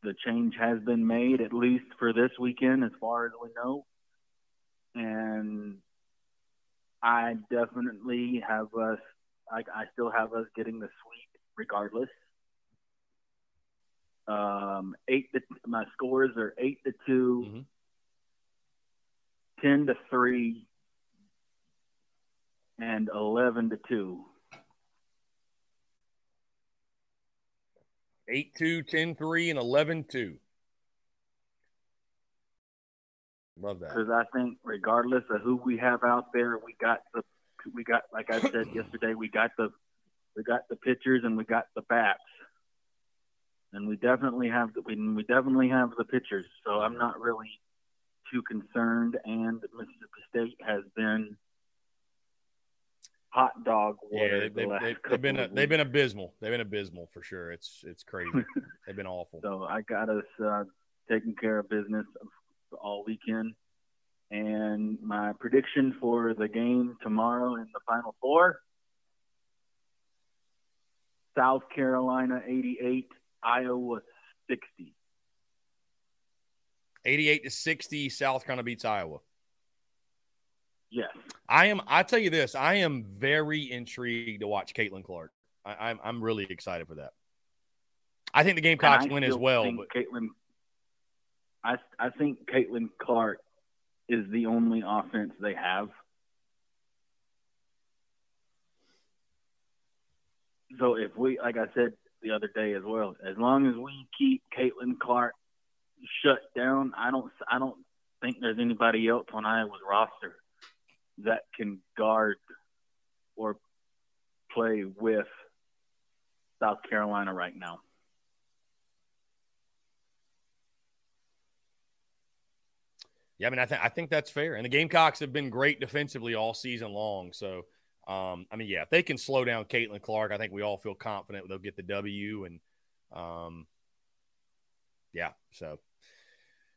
the change has been made, at least for this weekend, as far as we know. And I definitely have us, I, I still have us getting the sweep regardless. Um, eight to, my scores are eight to 2 mm-hmm. ten to three, and eleven to two. 8 2, 10 3, and 11 2. Love that. Because I think, regardless of who we have out there, we got the, we got, like I said yesterday, we got the, we got the pitchers and we got the bats, and we definitely have the, we, we definitely have the pitchers. So I'm not really too concerned. And Mississippi State has been hot dog water. Yeah, they've, they've, they've been a, they've been abysmal. They've been abysmal for sure. It's it's crazy. they've been awful. So I got us uh, taking care of business. all weekend. And my prediction for the game tomorrow in the Final Four South Carolina 88, Iowa 60. 88 to 60, South Carolina beats Iowa. Yes. I am. I tell you this. I am very intrigued to watch Caitlin Clark. I, am I'm, I'm really excited for that. I think the Gamecocks win as well. But Caitlin, I I think Caitlin Clark is the only offense they have. So if we, like I said the other day as well, as long as we keep Caitlin Clark shut down, I don't I don't think there's anybody else on Iowa's roster that can guard or play with South Carolina right now. Yeah, I mean, I think I think that's fair. And the Gamecocks have been great defensively all season long. So, um, I mean, yeah, if they can slow down Caitlin Clark, I think we all feel confident they'll get the W. And, um, yeah, so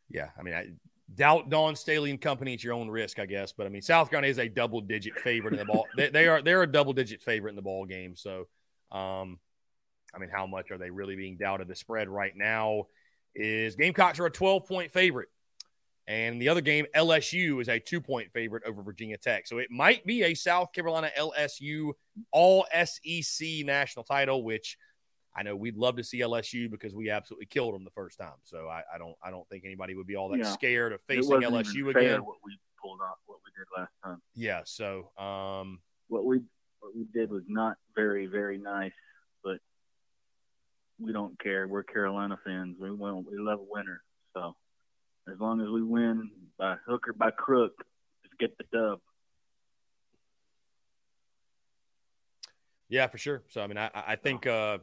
yeah, I mean, I doubt Dawn Staley and company at your own risk, I guess. But I mean, South Carolina is a double digit favorite in the ball. they, they, are they're a double digit favorite in the ball game. So, um, I mean, how much are they really being doubted? The spread right now is Gamecocks are a 12 point favorite. And the other game, LSU is a two point favorite over Virginia Tech. So it might be a South Carolina LSU all SEC national title, which I know we'd love to see LSU because we absolutely killed them the first time. So I, I don't I don't think anybody would be all that yeah. scared of facing LSU again. What we pulled off, what we did last time. Yeah. So um, what we what we did was not very very nice, but we don't care. We're Carolina fans. We want we love a winner. So as long as we win by hook or by crook, just get the dub. Yeah, for sure. So I mean, I, I think uh,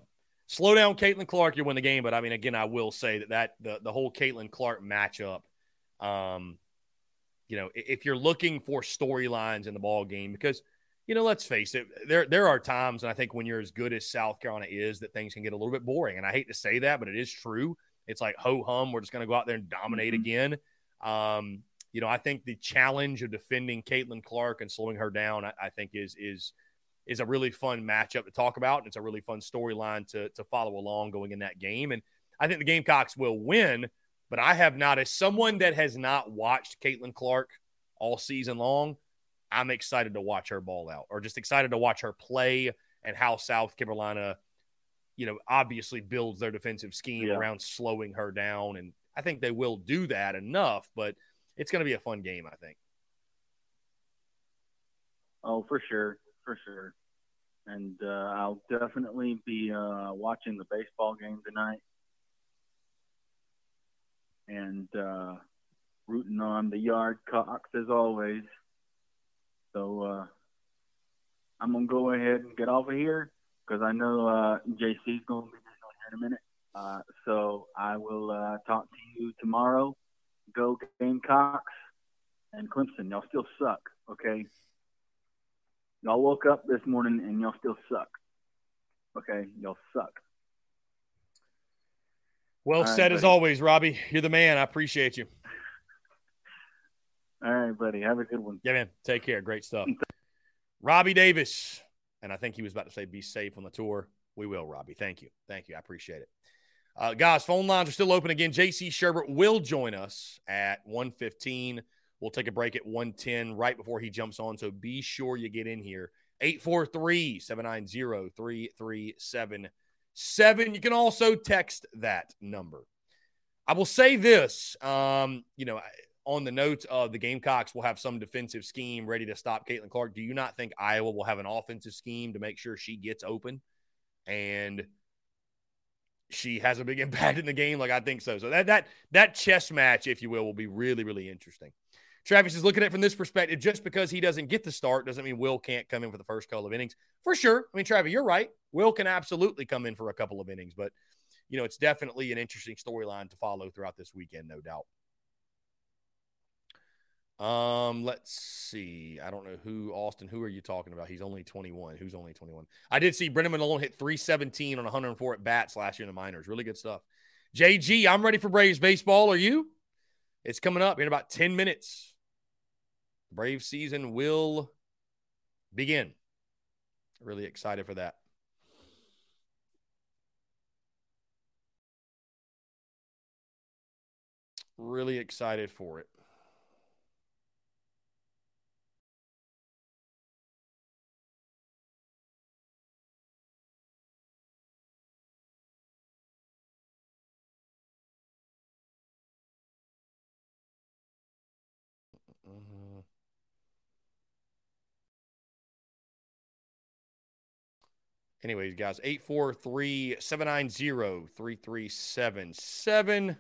slow down Caitlin Clark, you win the game. But I mean, again, I will say that that the the whole Caitlin Clark matchup, um, you know, if you're looking for storylines in the ball game, because you know, let's face it, there there are times, and I think when you're as good as South Carolina is, that things can get a little bit boring. And I hate to say that, but it is true. It's like ho hum, we're just going to go out there and dominate mm-hmm. again. Um, you know, I think the challenge of defending Caitlin Clark and slowing her down, I, I think is is is a really fun matchup to talk about. And it's a really fun storyline to, to follow along going in that game. And I think the Gamecocks will win, but I have not, as someone that has not watched Caitlin Clark all season long, I'm excited to watch her ball out or just excited to watch her play and how South Carolina, you know, obviously builds their defensive scheme yeah. around slowing her down. And I think they will do that enough, but it's going to be a fun game, I think. Oh, for sure for sure. And uh, I'll definitely be uh, watching the baseball game tonight and uh, rooting on the yard cocks as always. So uh, I'm gonna go ahead and get off of here because I know uh, JC's gonna be here in a minute. Uh, so I will uh, talk to you tomorrow. Go Gamecocks and Clemson. Y'all still suck, okay? Y'all woke up this morning and y'all still suck. Okay, y'all suck. Well All said right, as always, Robbie. You're the man. I appreciate you. All right, buddy. Have a good one. Yeah, man. Take care. Great stuff. Robbie Davis. And I think he was about to say be safe on the tour. We will, Robbie. Thank you. Thank you. I appreciate it. Uh, guys, phone lines are still open again. JC Shurburtt will join us at 115. We'll take a break at 110 right before he jumps on. So be sure you get in here. 843 790 3377. You can also text that number. I will say this um, you know, on the notes of the Gamecocks will have some defensive scheme ready to stop Caitlin Clark. Do you not think Iowa will have an offensive scheme to make sure she gets open and she has a big impact in the game? Like I think so. So that that that chess match, if you will, will be really really interesting. Travis is looking at it from this perspective. Just because he doesn't get the start doesn't mean Will can't come in for the first couple of innings. For sure. I mean, Travis, you're right. Will can absolutely come in for a couple of innings, but you know, it's definitely an interesting storyline to follow throughout this weekend, no doubt. Um, let's see. I don't know who Austin. Who are you talking about? He's only 21. Who's only 21? I did see Brendan Malone hit 317 on 104 at bats last year in the minors. Really good stuff. JG, I'm ready for Braves baseball. Are you? It's coming up in about 10 minutes. Brave season will begin. Really excited for that. Really excited for it. Anyways, guys, 843 790 3377.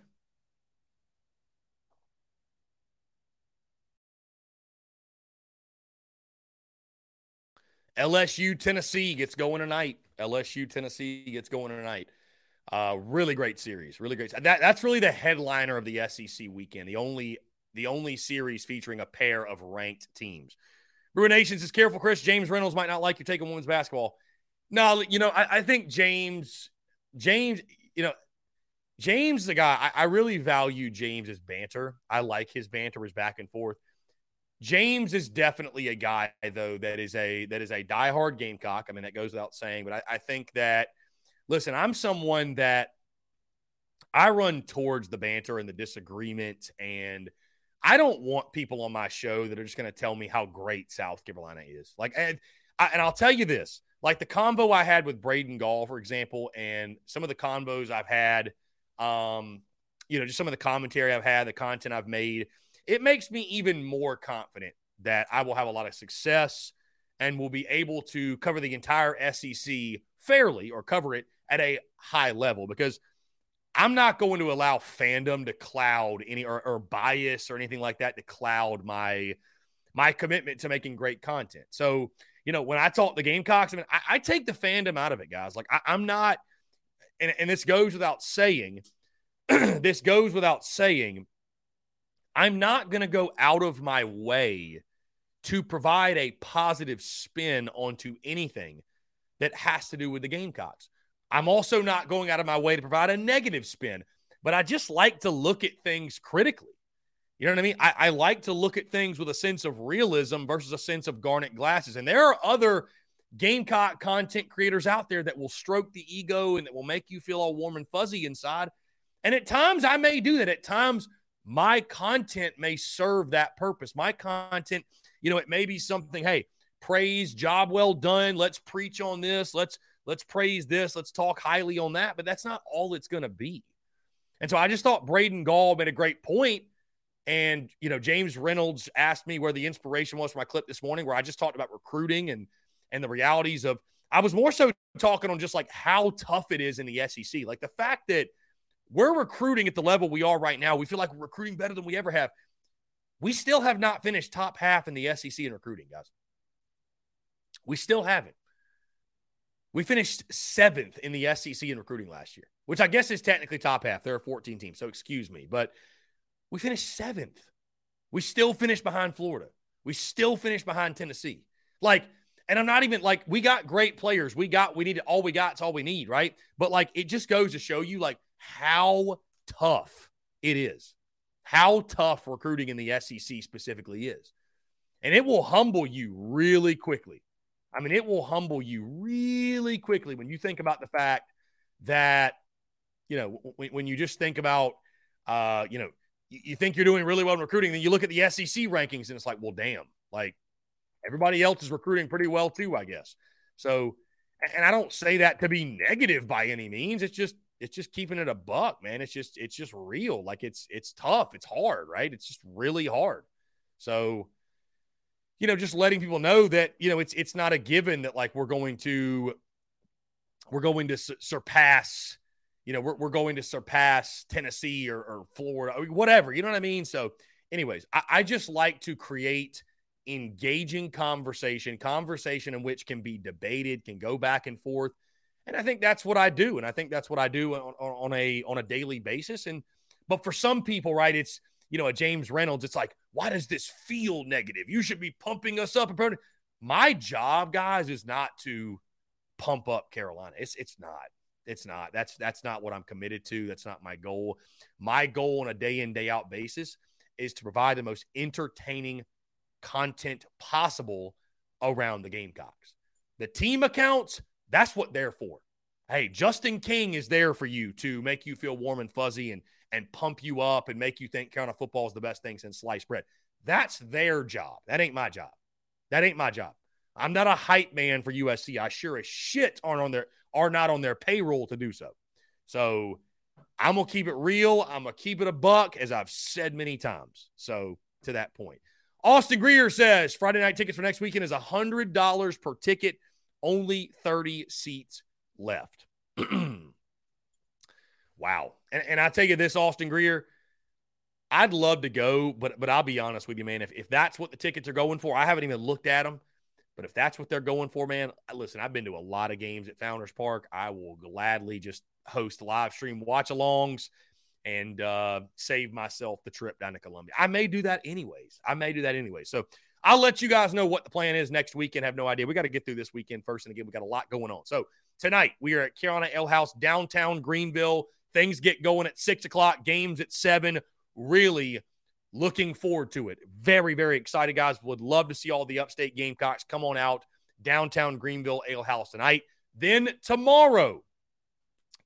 LSU Tennessee gets going tonight. LSU Tennessee gets going tonight. Uh, really great series. Really great. That that's really the headliner of the SEC weekend. The only the only series featuring a pair of ranked teams. Brewer Nations is careful, Chris. James Reynolds might not like you taking women's basketball. No, you know, I, I think James, James, you know, James, the guy, I, I really value James's banter. I like his banter, his back and forth. James is definitely a guy, though, that is a that is a diehard Gamecock. I mean, that goes without saying, but I, I think that listen, I'm someone that I run towards the banter and the disagreement and – I don't want people on my show that are just going to tell me how great South Carolina is. Like, and, I, and I'll tell you this like the convo I had with Braden Gall, for example, and some of the convos I've had, um, you know, just some of the commentary I've had, the content I've made, it makes me even more confident that I will have a lot of success and will be able to cover the entire SEC fairly or cover it at a high level because – I'm not going to allow fandom to cloud any or, or, bias or anything like that to cloud my my commitment to making great content. So, you know, when I talk the Gamecocks, I mean, I, I take the fandom out of it, guys. Like I, am not, and, and this goes without saying, this goes without saying, I'm not going to go out of my way to provide a positive spin onto anything that has to do with the Gamecocks. I'm also not going out of my way to provide a negative spin, but I just like to look at things critically. You know what I mean? I, I, like to look at things with a sense of realism versus a sense of garnet glasses. And there are other Gamecock content creators out there that will stroke the ego and that will make you feel all warm and fuzzy inside. And at times I may do that. At times my content may serve that purpose. My content, you know, it may be something, hey, praise, job well done. Let's preach on this. Let's let's praise this, let's talk highly on that, but that's not all it's to be. And so I just thought Braden Gall made a great point. And, you know, James Reynolds asked me where the inspiration was for my clip this morning, where I just talked about recruiting and and the realities of I was more so talking on just like how tough it is in the SEC. Like the fact that we're recruiting at the level we are right now, we feel like we're recruiting better than we ever have. We still have not finished top half in the SEC in recruiting, guys. We still haven't. We finished seventh in the SEC in recruiting last year, which I guess is technically top half. There are 14 teams, so excuse me. But we finished seventh. We still finished behind Florida. We still finished behind Tennessee. Like, and I'm not even like, we got great players. We got, we need all we got. It's all we need, right? But like, it just goes to show you like how tough it is, how tough recruiting in the SEC specifically is. And it will humble you really quickly I mean, it will humble you really quickly when you think about the fact that, you know, when, when you just think about, uh, you know, you, think you're doing really well in recruiting, then you look at the SEC rankings and it's like, well, damn, like everybody else is recruiting pretty well too, I guess. So, and I don't say that to be negative by any means. It's just, it's just keeping it a buck, man. It's just, it's just real. Like it's, it's tough. It's hard, right? It's just really hard. So, you know, just letting people know that, you know, it's it's not a given that like we're going to we're going to su- surpass, you know, we're, we're going to surpass Tennessee or, or Florida, or whatever. You know what I mean? So, anyways, I, I just like to create engaging conversation, conversation in which can be debated, can go back and forth. And I think that's what I do. And I think that's what I do on, on a on a daily basis. And but for some people, right, it's you know, a James Reynolds, it's like, why does this feel negative? You should be pumping us up. My job, guys, is not to pump up Carolina. It's it's not. It's not. That's that's not what I'm committed to. That's not my goal. My goal on a day in day out basis is to provide the most entertaining content possible around the Gamecocks. The team accounts, that's what they're for. Hey, Justin King is there for you to make you feel warm and fuzzy and and pump you up and make you think Carolina football is the best thing since sliced bread. That's their job. That ain't my job. That ain't my job. I'm not a hype man for USC. I sure as shit aren't on their are not on their payroll to do so. So I'm gonna keep it real. I'm gonna keep it a buck, as I've said many times. So to that point. Austin Greer says Friday night tickets for next weekend is $100 per ticket, only 30 seats left. wow. And, and I tell you this, Austin Greer, I'd love to go, but but I'll be honest with you, man. If, if that's what the tickets are going for, I haven't even looked at them. But if that's what they're going for, man, listen, I've been to a lot of games at Founders Park. I will gladly just host live stream watch alongs and uh, save myself the trip down to Columbia. I may do that anyways. I may do that anyway. So I'll let you guys know what the plan is next weekend. Have no idea. We got to get through this weekend first. And again, we got a lot going on. So tonight we are at Carolina Ale House, downtown Greenville. Things get going at six o'clock, games at seven. Really looking forward to it. Very, very excited, guys. Would love to see all the upstate Gamecocks come on out downtown Greenville Ale House tonight. Then tomorrow,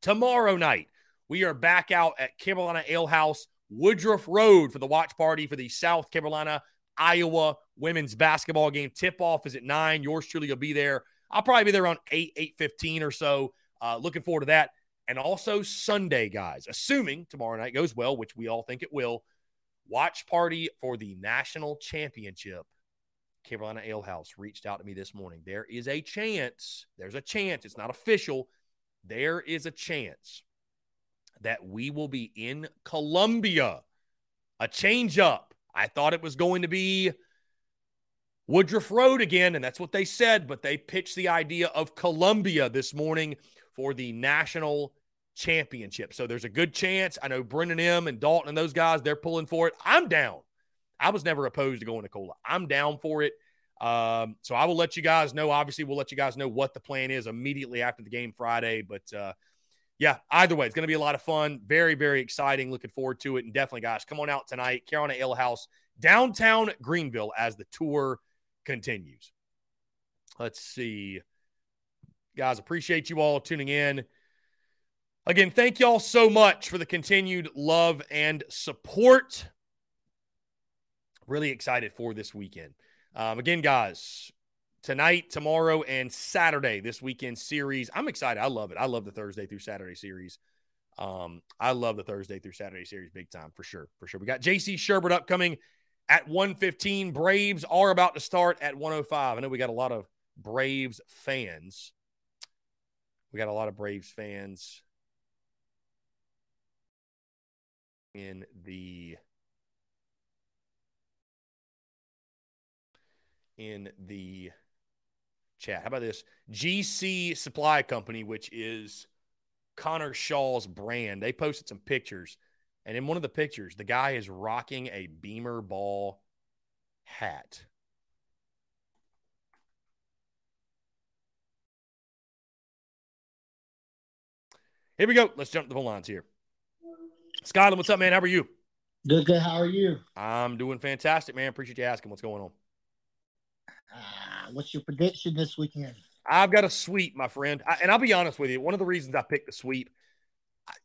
tomorrow night, we are back out at Carolina Ale House, Woodruff Road for the watch party for the South Carolina Iowa women's basketball game. Tip off is at nine. Yours truly will be there. I'll probably be there around eight, eight fifteen or so. Uh, looking forward to that. And also Sunday, guys, assuming tomorrow night goes well, which we all think it will. Watch party for the national championship. Carolina Ale House reached out to me this morning. There is a chance, there's a chance, it's not official. There is a chance that we will be in Columbia. A change up. I thought it was going to be Woodruff Road again, and that's what they said, but they pitched the idea of Columbia this morning for the national championship. So there's a good chance. I know Brendan M and Dalton and those guys, they're pulling for it. I'm down. I was never opposed to going to Cola. I'm down for it. Um, so I will let you guys know. Obviously, we'll let you guys know what the plan is immediately after the game Friday. But uh, yeah, either way, it's going to be a lot of fun. Very, very exciting. Looking forward to it. And definitely, guys, come on out tonight. Carolina Ale House, downtown Greenville, as the tour continues. Let's see. Guys, appreciate you all tuning in. Again, thank y'all so much for the continued love and support. Really excited for this weekend. Um, again, guys, tonight, tomorrow, and Saturday, this weekend series. I'm excited. I love it. I love the Thursday through Saturday series. Um, I love the Thursday through Saturday series big time for sure. For sure. We got JC Shurburtt upcoming at 115. Braves are about to start at 105. I know we got a lot of Braves fans. We got a lot of Braves fans in the in the chat. How about this? GC Supply Company, which is Connor Shaw's brand, they posted some pictures. And in one of the pictures, the guy is rocking a Beamer ball hat. Here we go. Let's jump to the lines here. Skyland, what's up, man? How are you? Good, good. How are you? I'm doing fantastic, man. Appreciate you asking. What's going on? Uh, what's your prediction this weekend? I've got a sweep, my friend. I, and I'll be honest with you. One of the reasons I picked the sweep,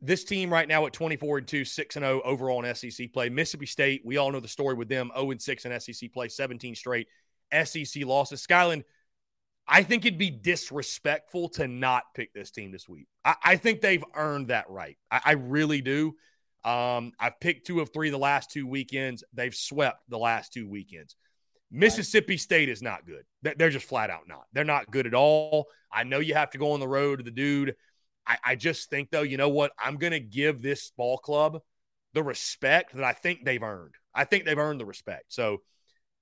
this team right now at 24 and 2, 6 and 0 overall in SEC play. Mississippi State, we all know the story with them 0 and 6 in SEC play, 17 straight SEC losses. Skyland, I think it'd be disrespectful to not pick this team this week. I, I think they've earned that right. I, I really do. Um, I've picked two of three the last two weekends. They've swept the last two weekends. Mississippi State is not good. They're just flat out not. They're not good at all. I know you have to go on the road to the dude. I, I just think, though, you know what? I'm going to give this ball club the respect that I think they've earned. I think they've earned the respect. So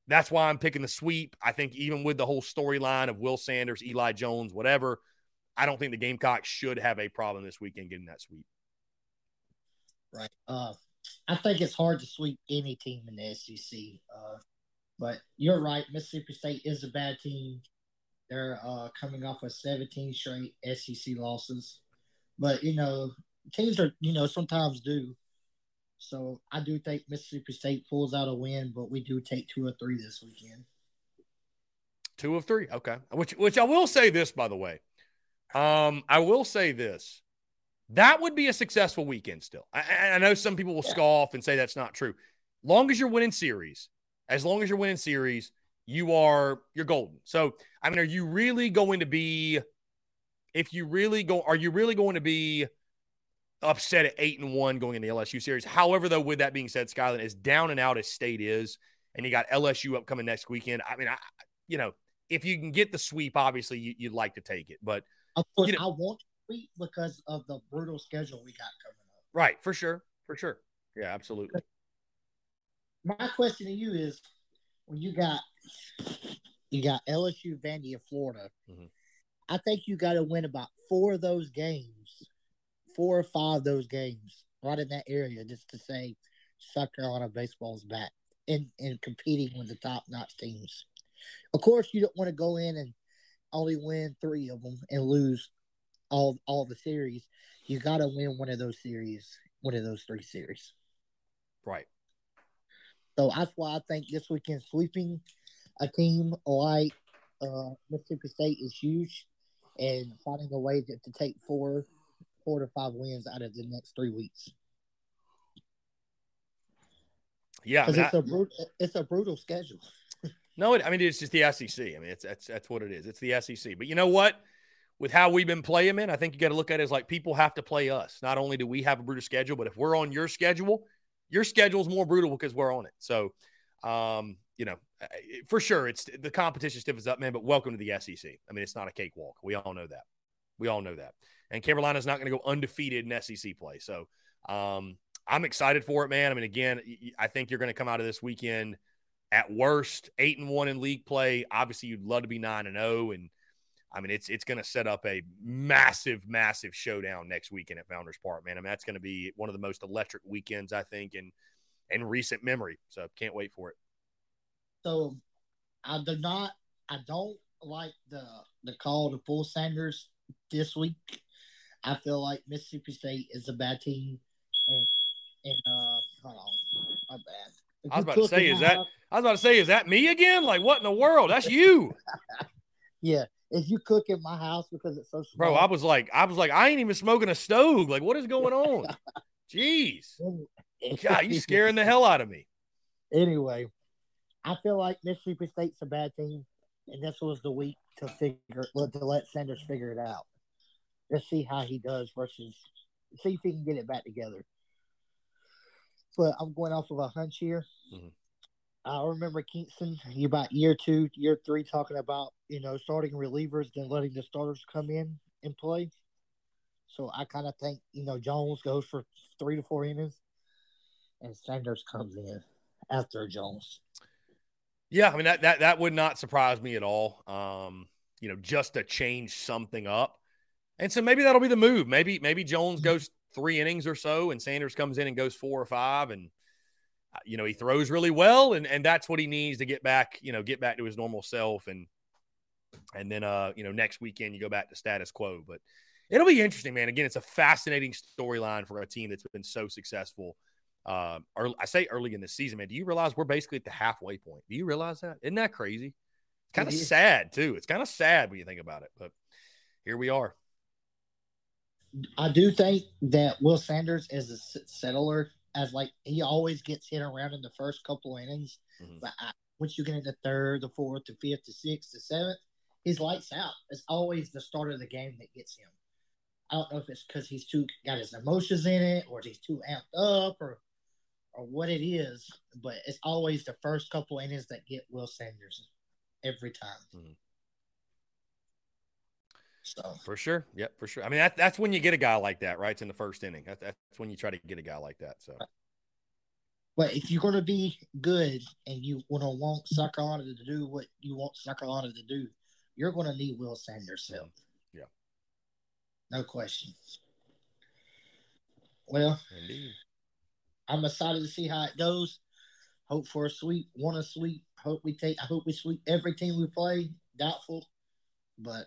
that's why I'm picking the sweep. I think even with the whole storyline of Will Sanders, Eli Jones, whatever, I don't think the Gamecocks should have a problem this weekend getting that sweep. Right. Uh, I think it's hard to sweep any team in the SEC. Uh, but you're right. Mississippi State is a bad team. They're uh, coming off of 17 straight SEC losses. But, you know, teams are, you know, sometimes do So I do think Mississippi State pulls out a win, but we do take two or three this weekend. Two of three. Okay. Which which I will say this, by the way. Um, I will say this. That would be a successful weekend still. I, I know some people will yeah. scoff and say that's not true. Long as you're winning series, as long as you're winning series, you are you're golden. So I mean, are you really going to be if you really go are you really going to be upset at eight and one going in the LSU series? However, though, with that being said, Skyland is down and out as state is, and you got LSU upcoming next weekend. I mean, I you know, if you can get the sweep, obviously you, would like to take it. But of course, you know, I want because of the brutal schedule we got coming up. Right, for sure, for sure. Yeah, absolutely. My question to you is, when you got you got LSU, Vandy, and Florida, mm-hmm. I think you got to win about four of those games, four or five of those games, right in that area, just to say South Carolina baseball's back and and competing with the top notch teams. Of course, you don't want to go in and only win three of them and lose all all the series. You got to win one of those series, one of those three series. Right. So that's why I think this weekend sweeping a team like uh, Mississippi State is huge, and finding a way to, to take four, four to five wins out of the next three weeks. Yeah, because it's I, a brutal, it's a brutal schedule. No, it, I mean it's just the SEC. I mean it's that's that's what it is. It's the SEC. But you know what? With how we've been playing, man, I think you got to look at it as like people have to play us. Not only do we have a brutal schedule, but if we're on your schedule, your schedule's more brutal because we're on it. So, um, you know, for sure, it's the competition stiffens up, man. But welcome to the SEC. I mean, it's not a cakewalk. We all know that. We all know that. And Carolina's not going to go undefeated in SEC play. So, um, I'm excited for it, man. I mean, again, I think you're going to come out of this weekend at worst eight and one in league play. Obviously, you'd love to be nine and zero and I mean it's it's going to set up a massive, massive showdown next weekend at Founders Park, man. I mean that's going to be one of the most electric weekends I think in in recent memory. So can't wait for it. So I do not, I don't like the the call to pull Sanders this week. I feel like Mississippi State is a bad team, and, and uh, hold on, my bad. I was about to say, is that house, I was about to say, is that me again? Like, what in the world? That's you. yeah. If you cook in my house because it's so small. Bro, I was like, I was like, I ain't even smoking a stove. Like, what is going on? Jeez. God, you scaring the hell out of me. Anyway, I feel like Mississippi State's a bad team, and this was the week to figure to let Sanders figure it out. Let's see how he does versus see if he can get it back together. But I'm going off of a hunch here. Mm-hmm. I remember Kingston you about year two, year three, talking about you know starting relievers, then letting the starters come in and play. So I kind of think you know Jones goes for three to four innings, and Sanders comes in after Jones. Yeah, I mean that that that would not surprise me at all. Um, you know, just to change something up, and so maybe that'll be the move. Maybe maybe Jones goes three innings or so, and Sanders comes in and goes four or five, and you know, he throws really well, and and that's what he needs to get back, you know, get back to his normal self, and and then uh, you know, next weekend you go back to status quo. But it'll be interesting, man. Again, it's a fascinating storyline for a team that's been so successful. Uh, early, I say early in the season, man. Do you realize we're basically at the halfway point? Do you realize that? Isn't that crazy? It's kind of sad too. It's kind of sad when you think about it, but here we are. I do think that Will Sanders is a settler as like he always gets hit around in the first couple innings, mm-hmm. but I, once you get into third, the fourth, the fifth, the sixth, the seventh, he's lights out. It's always the start of the game that gets him. I don't know if it's because he's too got his emotions in it, or he's too amped up, or or what it is. But it's always the first couple innings that get Will Sanders every time. Mm-hmm. So for sure, yep, for sure. I mean, that, that's when you get a guy like that, right? It's in the first inning. That, that's when you try to get a guy like that. So, but if you're going to be good and you want to want Carolina to do what you want Carolina to do, you're going to need Will Sanders help. Yeah, no question. Well, Indeed. I'm excited to see how it goes. Hope for a sweep, want a sweep. Hope we take. I hope we sweep every team we play. Doubtful, but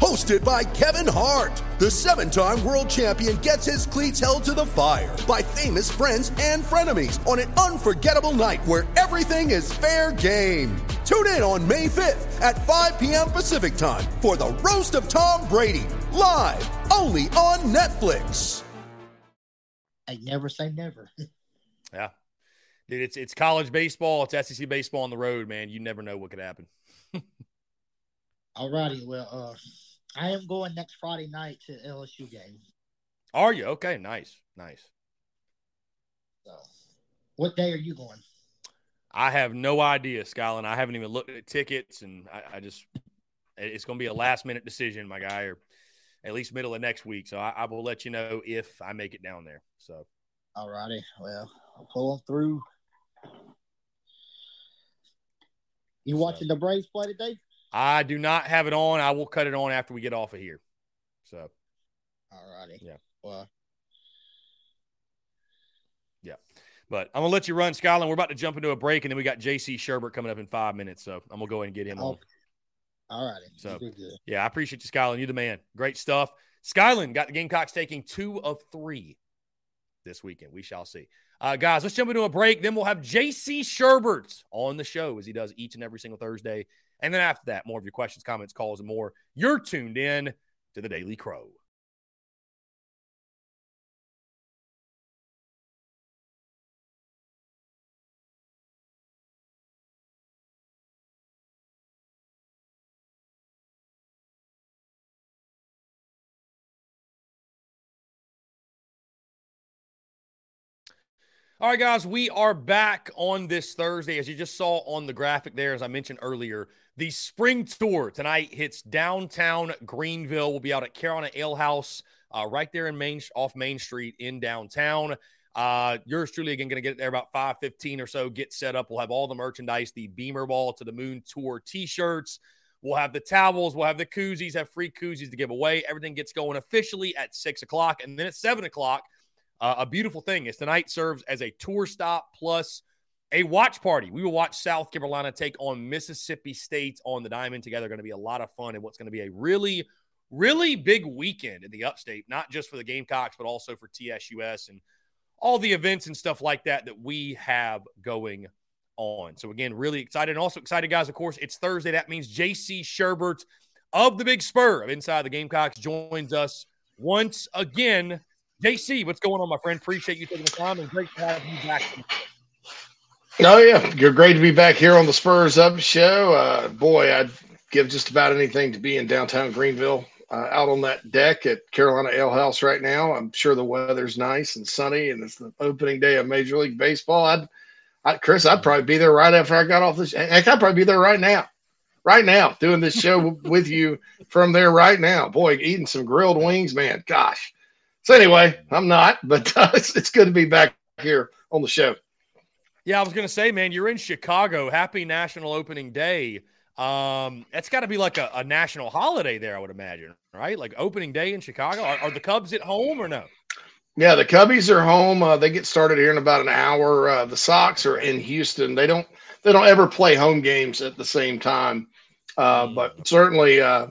Hosted by Kevin Hart, the seven time world champion gets his cleats held to the fire by famous friends and frenemies on an unforgettable night where everything is fair game. Tune in on May 5th at 5 p.m. Pacific time for the Roast of Tom Brady, live only on Netflix. I never say never. yeah. Dude, it's it's college baseball, it's SEC baseball on the road, man. You never know what could happen. All righty. Well, uh, I am going next Friday night to LSU game. Are you? Okay, nice. Nice. So, what day are you going? I have no idea, Skyland. I haven't even looked at tickets, and I, I just it's going to be a last minute decision, my guy, or at least middle of next week. So I, I, will let you know if I make it down there. So, all righty. Well, I'll pull on through. You watching so. the Braves play today? I do not have it on. I will cut it on after we get off of here. So, all righty. Yeah. Well, yeah. But I'm gonna let you run, Skyland. We're about to jump into a break, and then we got JC Shurburtt coming up in five minutes. So I'm gonna go ahead and get him on. All righty. So yeah, I appreciate you, Skyland. You're the man. Great stuff. Skyland got the Gamecocks taking two of three this weekend. We shall see. Uh, guys, let's jump into a break. Then we'll have JC Shurburtt on the show as he does each and every single Thursday and then after that, more of your questions, comments, calls, and more. You're tuned in to the Daily Crow. All right, guys, we are back on this Thursday. As you just saw on the graphic there, as I mentioned earlier, the spring tour tonight hits downtown Greenville. We'll be out at Carolina Ale House, uh, right there in Main off Main Street in downtown. Uh, yours truly again going to get there about 5:15 or so. Get set up. We'll have all the merchandise, the Beamer Ball to the Moon Tour T-shirts. We'll have the towels. We'll have the koozies. Have free koozies to give away. Everything gets going officially at six o'clock, and then at seven o'clock uh, a beautiful thing is tonight serves as a tour stop plus a watch party. We will watch South Carolina take on Mississippi State on the diamond together. Going to be a lot of fun and what's going to be a really, really big weekend in the upstate, not just for the Gamecocks, but also for TSUS and all the events and stuff like that that we have going on. So, again, really excited. And also excited, guys. Of course, it's Thursday. That means JC Shurburtt of the Big Spur of Inside the Gamecocks joins us once again JC, what's going on, my friend? Appreciate you taking the time and great to have you back. Oh yeah, you're great to be back here on the Spurs Up Show. Uh, boy, I'd give just about anything to be in downtown Greenville, uh, out on that deck at Carolina Ale House right now. I'm sure the weather's nice and sunny, and it's the opening day of Major League Baseball. I'd, I, Chris, I'd probably be there right after I got off this. Heck, I'd probably be there right now, right now, doing this show with you from there right now. Boy, eating some grilled wings, man. Gosh, so anyway, I'm not, but uh, it's, it's good to be back here on the show. Yeah, I was going to say, man, you're in Chicago. Happy National Opening Day. Um, that's got to be like a, a, national holiday there, I would imagine, right? Like opening day in Chicago. Are, are the Cubs at home or no? Yeah, the Cubbies are home. Uh, they get started here in about an hour. Uh, the Sox are in Houston. They don't they don't ever play home games at the same time, uh, mm. but certainly uh,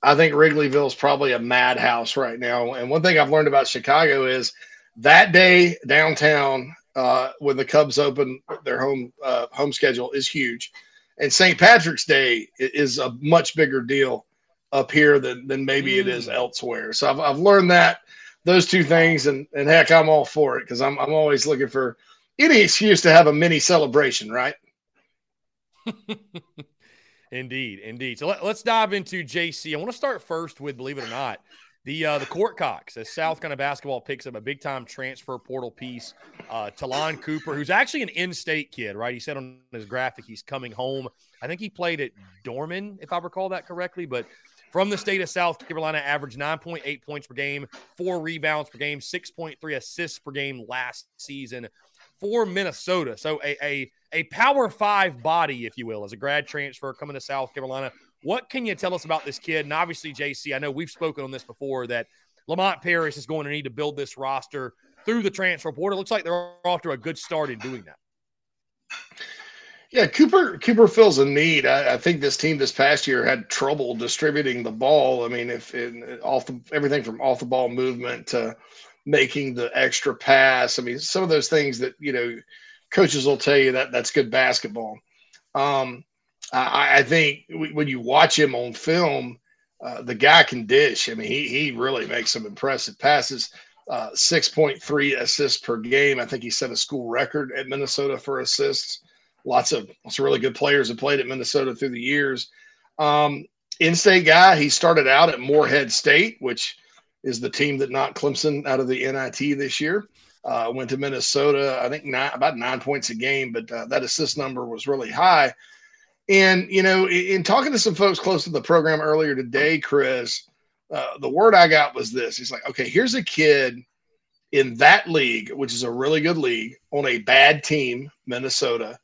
I think Wrigleyville is probably a madhouse right now. And one thing I've learned about Chicago is that day downtown uh, when the Cubs open their home uh, home schedule is huge, and St. Patrick's Day is a much bigger deal up here than than maybe mm. it is mm. elsewhere. So I've I've learned that those two things, and and heck, I'm all for it because I'm I'm always looking for any excuse to have a mini celebration, right? indeed, indeed. So let, us dive into JC. I want to start first with, believe it or not, the uh, the court cocks as South Carolina basketball picks up a big time transfer portal piece. Uh, Ta'Lon Cooper, who's actually an in-state kid, right? He said on his graphic he's coming home. I think he played at Dorman, if I recall that correctly, but from the state of South Carolina, averaged 9.8 points per game, four rebounds per game, 6.3 assists per game last season for Minnesota. So a, a, a power five body, if you will, as a grad transfer coming to South Carolina. What can you tell us about this kid? And obviously, JC, I know we've spoken on this before that Lamont Paris is going to need to build this roster through the transfer portal. Looks like they're off to a good start in doing that. Yeah, Cooper Cooper fills a need. I, I, think this team this past year had trouble distributing the ball. I mean, if in, off the, everything from off the ball movement to making the extra pass. I mean, some of those things that you know coaches will tell you that that's good basketball. Um, I, I, think when you watch him on film, uh, the guy can dish. I mean, he he really makes some impressive passes. Uh, 6.3 assists per game. I think he set a school record at Minnesota for assists lots of lots of really good players have played at Minnesota through the years. Um, in-state guy, he started out at Morehead State, which is the team that knocked Clemson out of the NIT this year. Uh, went to Minnesota, I think nine, about nine points a game, but uh, that assist number was really high. And you know, in, in, talking to some folks close to the program earlier today, Chris, uh, the word I got was this: He's like, okay, here's a kid in that league, which is a really good league, on a bad team, Minnesota,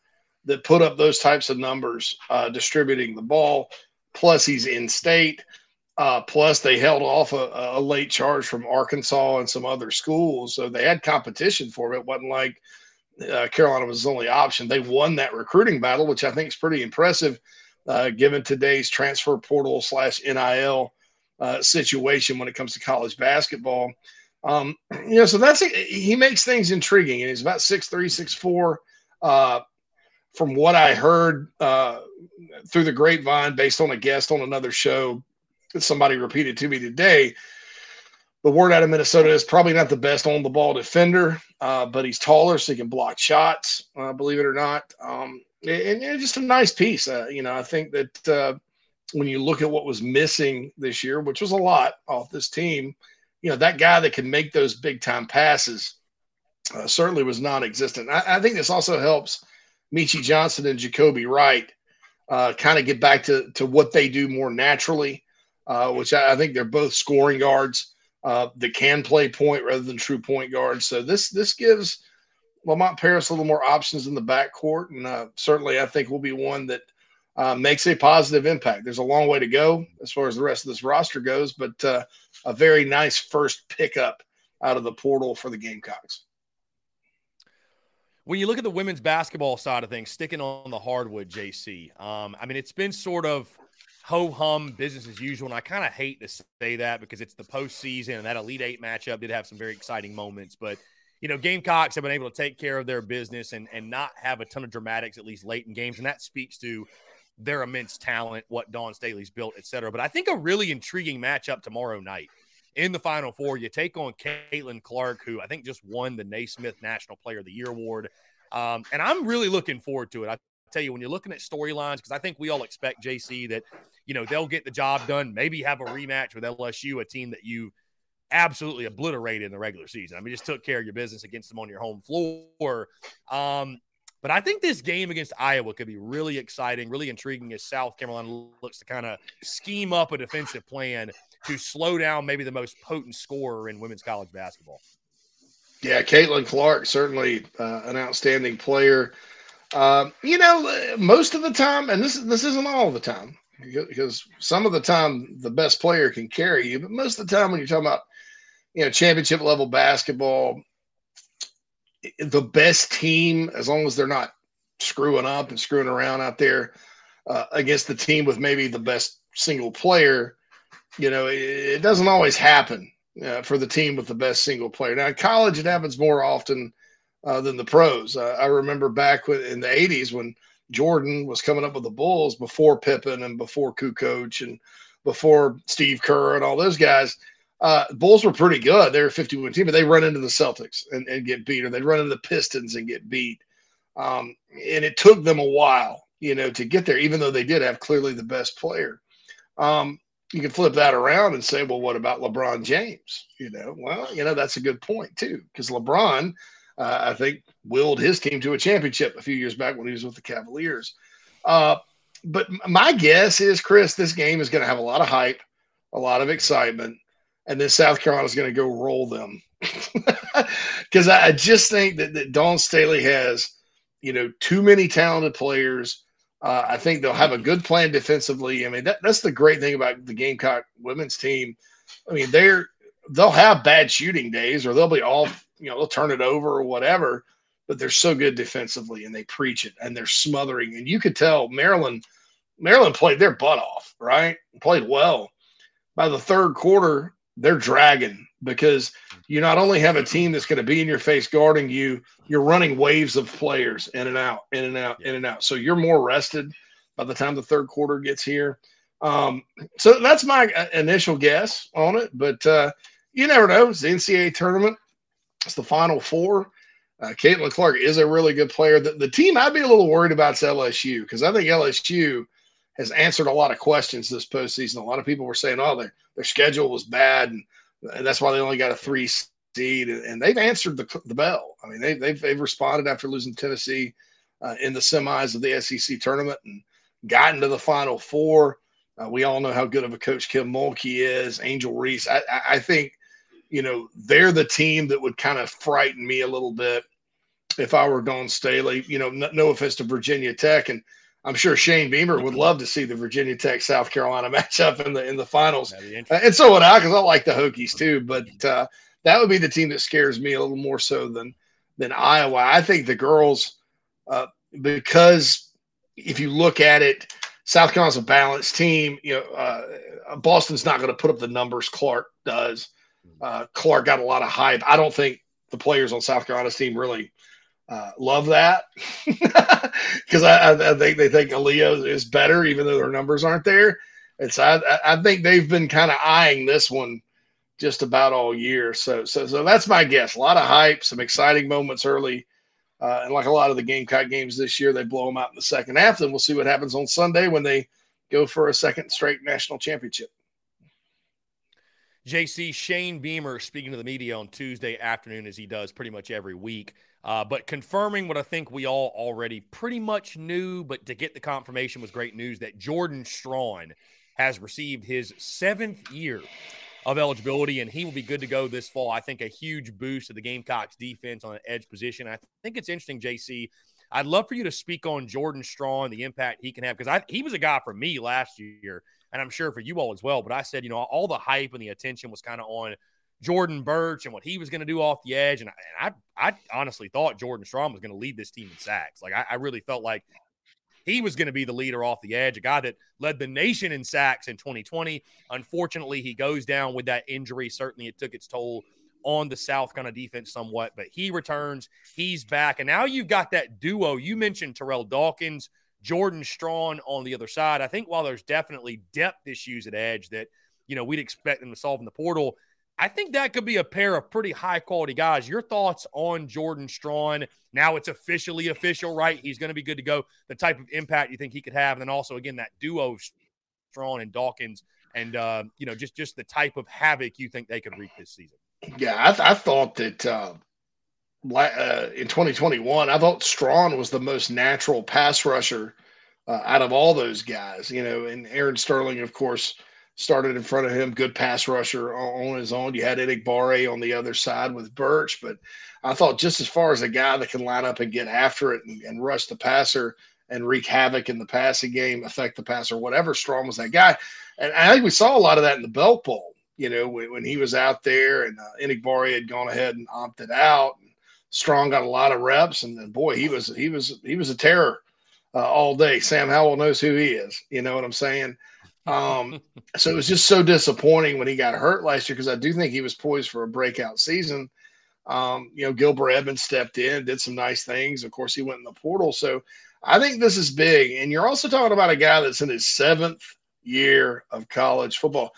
that put up those types of numbers uh, distributing the ball. Plus, he's in state. Uh, plus, they held off a, a, late charge from Arkansas and some other schools, so they had competition for. It wasn't like uh, Carolina was his only option. They won that recruiting battle, which I think is pretty impressive, uh, given today's transfer portal slash NIL uh, situation when it comes to college basketball. Um, you know, so that's he makes things intriguing, and he's about six three, six four. Uh, from what I heard uh, through the grapevine, based on a guest on another show that somebody repeated to me today, the word out of Minnesota is probably not the best on the ball defender, uh, but he's taller, so he can block shots. Uh, believe it or not, um, and, and, just a nice piece. Uh, you know, I think that uh, when you look at what was missing this year, which was a lot off this team, you know, that guy that can make those big time passes uh, certainly was non-existent. I, I think this also helps Meechie Johnson and Jacobi Wright uh, kind of get back to, to what they do more naturally, which I, I, think they're both scoring guards uh, that can play point rather than true point guard. So this this gives Lamont Paris a little more options in the backcourt, and uh, certainly I think will be one that uh, makes a positive impact. There's a long way to go as far as the rest of this roster goes, but uh, a very nice first pickup out of the portal for the Gamecocks when you look at the women's basketball side of things, sticking on the hardwood, JC, um, I mean, it's been sort of ho hum, business as usual. And I kind of hate to say that because it's the postseason and that Elite Eight matchup did have some very exciting moments. But, you know, Gamecocks have been able to take care of their business and, and not have a ton of dramatics, at least late in games. And that speaks to their immense talent, what Dawn Staley's built, et cetera. But I think a really intriguing matchup tomorrow night in the Final Four. You take on Caitlin Clark, who I think just won the Naismith National Player of the Year award. Um, and I'm really looking forward to it. I tell you, when you're looking at storylines, because I think we all expect JC that, you know, they'll get the job done, maybe have a rematch with LSU, a team that you absolutely obliterated in the regular season. I mean, just took care of your business against them on your home floor. Um, but I think this game against Iowa could be really exciting, really intriguing as South Carolina looks to kind of scheme up a defensive plan to slow down maybe the most potent scorer in women's college basketball. Yeah, Caitlin Clark certainly uh, an outstanding player. Um, you know, most of the time, and this this isn't all the time, because some of the time the best player can carry you, but most of the time when you're talking about you know championship level basketball, the best team, as long as they're not screwing up and screwing around out there uh, against the team with maybe the best single player, You know, it, it doesn't always happen uh, for the team with the best single player. Now, in college, it happens more often uh, than the pros. Uh, I remember back in the 80s when Jordan was coming up with the Bulls before Pippen and before Kukoc and before Steve Kerr and all those guys. Uh, Bulls were pretty good. They were a 51 team, but they run into the Celtics and, and get beat, or they run into the Pistons and get beat. Um, and it took them a while, you know, to get there, even though they did have clearly the best player. Um, you can flip that around and say, well, what about LeBron James? You know, well, you know, that's a good point too, because LeBron, uh, I think, willed his team to a championship a few years back when he was with the Cavaliers. Uh, but my guess is, Chris, this game is going to have a lot of hype, a lot of excitement, and then South Carolina is going to go roll them. Because I, I, just think that, that Dawn Staley has, you know, too many talented players. Uh, I think they'll have a good plan defensively. I mean, that, that's the great thing about the Gamecock women's team. I mean, they're they'll have bad shooting days, or they'll be off. You know, they'll turn it over or whatever but they're so good defensively and they preach it and they're smothering. And you could tell Maryland, Maryland played their butt off, right? Played well. By the third quarter, they're dragging because you not only have a team that's going to be in your face guarding you, you're running waves of players in and out, in and out, in and out. So you're more rested by the time the third quarter gets here. Um, so that's my uh, initial guess on it, but uh, you never know. It's the NCAA tournament. It's the final four. Uh, Caitlin Clark is a really good player. The, the team I'd be a little worried about is LSU because I think LSU has answered a lot of questions this postseason. A lot of people were saying, oh, their, their schedule was bad, and, and that's why they only got a three seed. And, they've answered the, the bell. I mean, they, they've, they've responded after losing Tennessee uh, in the semis of the SEC tournament and gotten to the Final Four. Uh, we all know how good of a coach Kim Mulkey is. Angel Reese. I, I, I think, you know, they're the team that would kind of frighten me a little bit if I were Dawn Staley. You know, no, no offense to Virginia Tech, and I'm sure Shane Beamer would love to see the Virginia Tech South Carolina matchup in the in the finals, and so would I because I like the Hokies too. But uh, that would be the team that scares me a little more so than than Iowa. I think the girls, uh, because if you look at it, South Carolina's a balanced team. You know, uh, Boston's not going to put up the numbers Clark does. Uh, Clark got a lot of hype. I don't think the players on South Carolina's team really uh, love that because I, I, think they think Aliyah is better, even though their numbers aren't there. And so I, I think they've been kind of eyeing this one just about all year. So, so, so that's my guess. A lot of hype, some exciting moments early. Uh, and like a lot of the Gamecock games this year, they blow them out in the second half. Then we'll see what happens on Sunday when they go for a second straight national championship. JC Shane Beamer speaking to the media on Tuesday afternoon, as he does pretty much every week. Uh, but confirming what I think we all already pretty much knew, but to get the confirmation was great news that Jordan Strachan has received his seventh year of eligibility, and he will be good to go this fall. I think a huge boost to the Gamecocks defense on an edge position. I think it's interesting, JC. I'd love for you to speak on Jordan Strachan, the impact he can have, because he was a guy for me last year, and I'm sure for you all as well. But I said, you know, all the hype and the attention was kind of on Jordan Burch and what he was going to do off the edge. And I, and I, I honestly thought Jordan Strachan was going to lead this team in sacks. Like I, I really felt like he was going to be the leader off the edge, a guy that led the nation in sacks in 2020. Unfortunately, he goes down with that injury. Certainly, it took its toll on the South kind of defense somewhat, but he returns. He's back. And now you've got that duo. You mentioned Terrell Dawkins, Jordan Strachan on the other side. I think while there's definitely depth issues at edge that, you know, we'd expect them to solve in the portal, I think that could be a pair of pretty high quality guys. Your thoughts on Jordan Strachan? Now it's officially official, right? He's going to be good to go. The type of impact you think he could have, and then also again that duo Strachan and Dawkins, and uh, you know just just the type of havoc you think they could wreak this season. Yeah, I, th- I thought that uh, uh, in 2021, I thought Strachan was the most natural pass rusher uh, out of all those guys. You know, and Aaron Sterling, of course started in front of him, good pass rusher on his own. You had Enagbare on the other side with Burch, but I thought just as far as a guy that can line up and get after it and, and rush the passer and wreak havoc in the passing game, affect the passer, whatever, Strachan was that guy. And I think we saw a lot of that in the Belk Bowl, you know, when, when he was out there and uh, Enagbare had gone ahead and opted out. And Strachan got a lot of reps, and, and boy, he was he was he was a terror uh, all day. Sam Howell knows who he is. You know what I'm saying? Um, so it was just so disappointing when he got hurt last year because I do think he was poised for a breakout season. Um, you know, Gilber Edmond stepped in, did some nice things. Of course, he went in the portal. So I think this is big. And you're also talking about a guy that's in his seventh year of college football.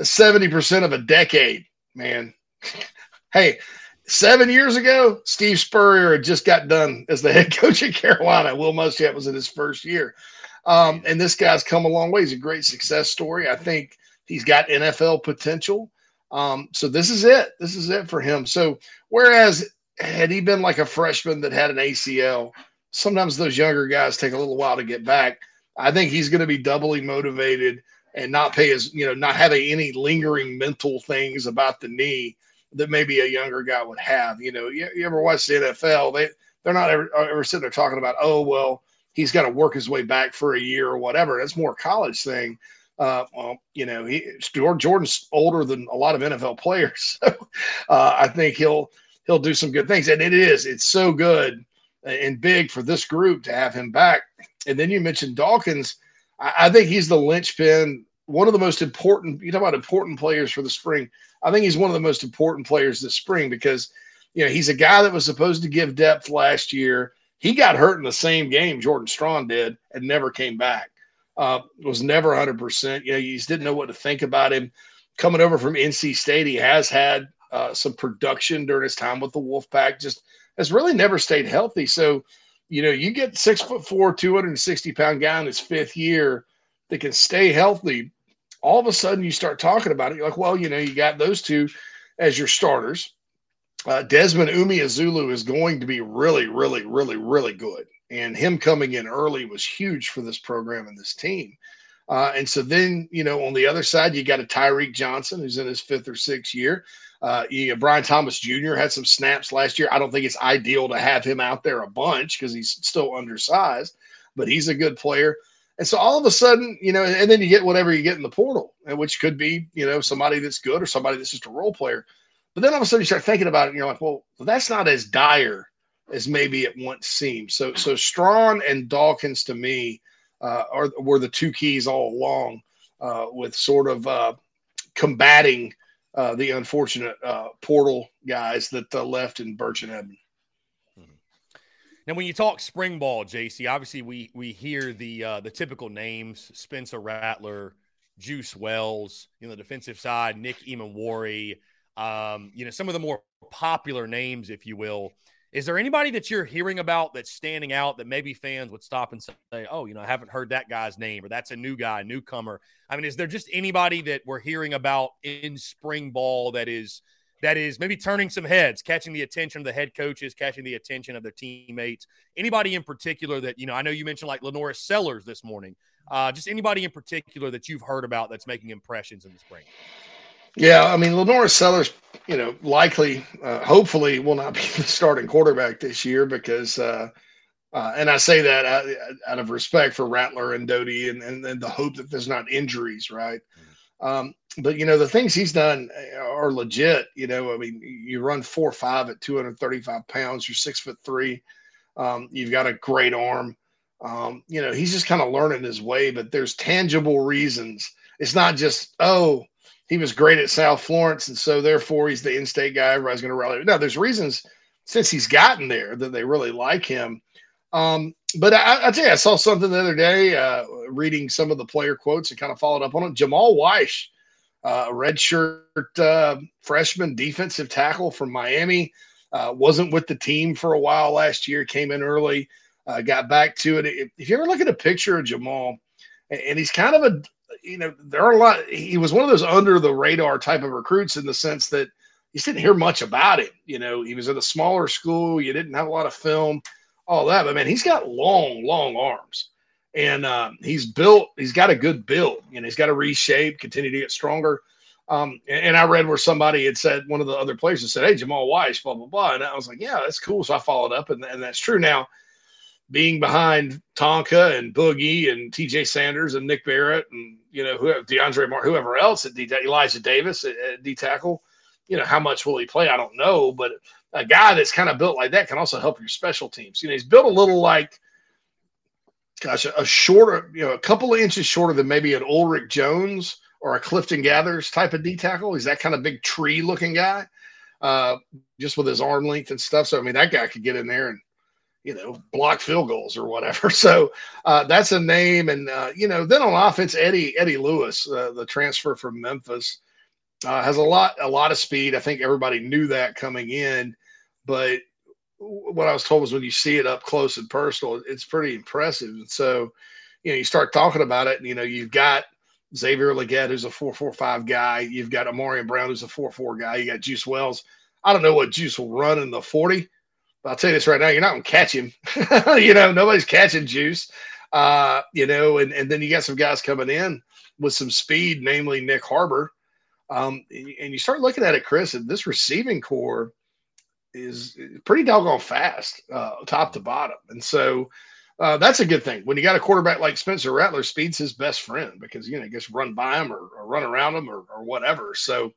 70% of a decade, man. hey, seven years ago, Steve Spurrier had just got done as the head coach at Carolina. Will Muschamp was in his first year. Um, and this guy's come a long way. He's a great success story. I think he's got NFL potential. Um, so this is it. This is it for him. So whereas had he been like a freshman that had an ACL, sometimes those younger guys take a little while to get back. I think he's going to be doubly motivated and not pay as you know, not having any lingering mental things about the knee that maybe a younger guy would have. You know, you, you ever watch the NFL? They they're not ever, ever sitting there talking about, oh well, he's got to work his way back for a year or whatever. That's more college thing. Uh, well, you know, he Jordan's older than a lot of NFL players, so uh, I think he'll he'll do some good things. And it is, it's so good and big for this group to have him back. And then you mentioned Dawkins. I, I think he's the linchpin, one of the most important. You talk about important players for the spring. I think he's one of the most important players this spring because you know he's a guy that was supposed to give depth last year. He got hurt in the same game Jordan Strachan did and never came back. Uh, was never 100%. You know, you just didn't know what to think about him. Coming over from NC State, he has had uh, some production during his time with the Wolfpack. Just has really never stayed healthy. So, you know, you get six foot four, 260 pound guy in his fifth year that can stay healthy. All of a sudden, you start talking about it. You're like, well, you know, you got those two as your starters. Uh, Desmond Umeozulu is going to be really, really, really, really good. And him coming in early was huge for this program and this team. Uh, and so then, you know, on the other side, you got a Tyreek Johnson who's in his fifth or sixth year. Uh, you know, Bryan Thomas Jr. had some snaps last year. I don't think it's ideal to have him out there a bunch because he's still undersized, but he's a good player. And so all of a sudden, you know, and then you get whatever you get in the portal, which could be, you know, somebody that's good or somebody that's just a role player. But then all of a sudden you start thinking about it and you're like, well, that's not as dire as maybe it once seemed. So, so Strachan and Dawkins to me uh, are were the two keys all along uh, with sort of uh, combating – uh, the unfortunate uh, portal guys that uh, left in Burch and. Now, when you talk spring ball, JC, obviously we we hear the uh, the typical names: Spencer Rattler, Juice Wells. You know, the defensive side, Nick Emmanwori. Um, you know, some of the more popular names, if you will. Is there anybody that you're hearing about that's standing out that maybe fans would stop and say, "Oh, you know, I haven't heard that guy's name," or "That's a new guy, newcomer"? I mean, is there just anybody that we're hearing about in spring ball that is that is maybe turning some heads, catching the attention of the head coaches, catching the attention of their teammates? Anybody in particular that you know? I know you mentioned like LaNorris Sellers this morning. Uh, just anybody in particular that you've heard about that's making impressions in the spring. Yeah, I mean, LaNorris Sellers, you know, likely, uh, hopefully, will not be the starting quarterback this year because, uh, uh, and I say that out, out, of respect for Rattler and Doty and, and, and, the hope that there's not injuries, right? Um, but, you know, the things he's done uh, are legit. You know, I mean, you run four five at 235 pounds, you're six foot three, um, you've got a great arm. Um, you know, he's just kind of learning his way, but there's tangible reasons. It's not just, oh, he was great at South Florence, and so therefore he's the in-state guy. Everybody's going to rally. Now, there's reasons since he's gotten there that they really like him. Um, but I, I tell you, I saw something the other day, uh, reading some of the player quotes and kind of followed up on it. Jamaal Whyce, uh, redshirt uh, freshman defensive tackle from Miami, uh, wasn't with the team for a while last year. Came in early, uh, got back to it. If you ever look at a picture of Jamal, and he's kind of a you know, there are a lot. He was one of those under the radar type of recruits in the sense that you didn't hear much about him. You know, he was at a smaller school. You didn't have a lot of film, all that. But man, he's got long, long arms, and um, he's built. He's got a good build. and he's got to reshape, continue to get stronger. Um, and, and, I read where somebody had said one of the other players had said, "Hey, Jamaal Whyce, blah blah blah," and I was like, "Yeah, that's cool." So I followed up, and, and that's true. Now, being behind Tonka and Boogie and TJ Sanders and Nick Barrett and you know whoever DeAndre Martin, whoever else at D Elijah Davis at, at D tackle, you know how much will he play? I don't know, but a guy that's kind of built like that can also help your special teams. You know, he's built a little like gosh, a shorter, you know, a couple of inches shorter than maybe an Ulric Jones or a Clifton Geathers type of D tackle. He's that kind of big tree looking guy, uh, just with his arm length and stuff. So I mean, that guy could get in there and you know block field goals or whatever. So uh, that's a name, and uh, you know, then on offense, Eddie Eddie Lewis, uh, the transfer from Memphis, uh, has a lot a lot of speed. I think everybody knew that coming in, but what I was told was when you see it up close and personal, it's pretty impressive. And so, you know, you start talking about it, and you know, you've got Xavier Leggett, who's a four four five guy. You've got Ahmarean Brown, who's a four four guy. You got Juice Wells. I don't know what Juice will run in the forty, but I'll tell you this right now: you're not going to catch him. you know, nobody's catching Juice. Uh, you know, and and then you got some guys coming in with some speed, namely Nyck Harbor. Um, and you start looking at it, Chris, and this receiving corps is pretty doggone fast, uh, top to bottom. And so uh, that's a good thing. When you got a quarterback like Spencer Rattler, speed's his best friend because you know gets run by him or, or run around him or, or whatever. So,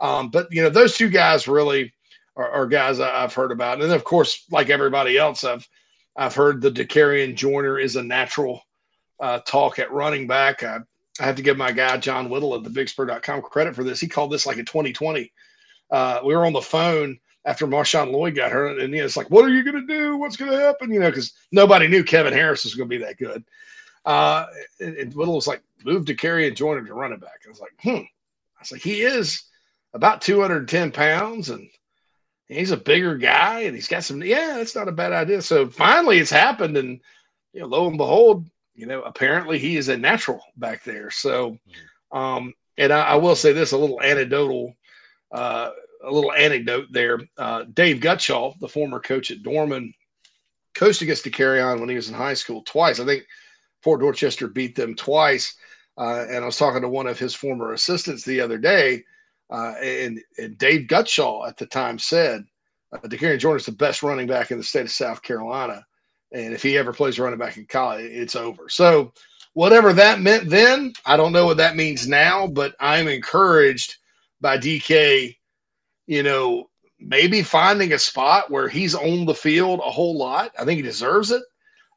um, but you know those two guys really are, are guys I, have heard about, and then of course, like everybody else, I've I've heard the Dakereon Joyner is a natural uh, talk at running back. I, I have to give my guy John Whittle at the BigSpur.com credit for this. He called this like a 2020. Uh, we were on the phone after Marshawn Lloyd got hurt. And you know, it's like, what are you going to do? What's going to happen? You know, because nobody knew Kevin Harris was going to be that good. Uh, and, and Whittle was like, move Dakereon Joyner to running back. I was like, hmm. I was like, he is about 210 pounds and he's a bigger guy and he's got some, yeah, that's not a bad idea. So finally it's happened. And, you know, lo and behold, you know, apparently he is a natural back there. So, um, and I, I will say this a little anecdotal uh, a little anecdote there. Uh, Dave Gutshall, the former coach at Dorman, coached against on when he was in high school twice. I think Fort Dorchester beat them twice. Uh, and I was talking to one of his former assistants the other day, uh, and, and, Dave Gutshall at the time said, uh, Dakereon Joyner is the best running back in the state of South Carolina. And if he ever plays running back in college, it's over. So, whatever that meant then, I don't know what that means now, but I'm encouraged by DK you know, maybe finding a spot where he's on the field a whole lot. I think he deserves it.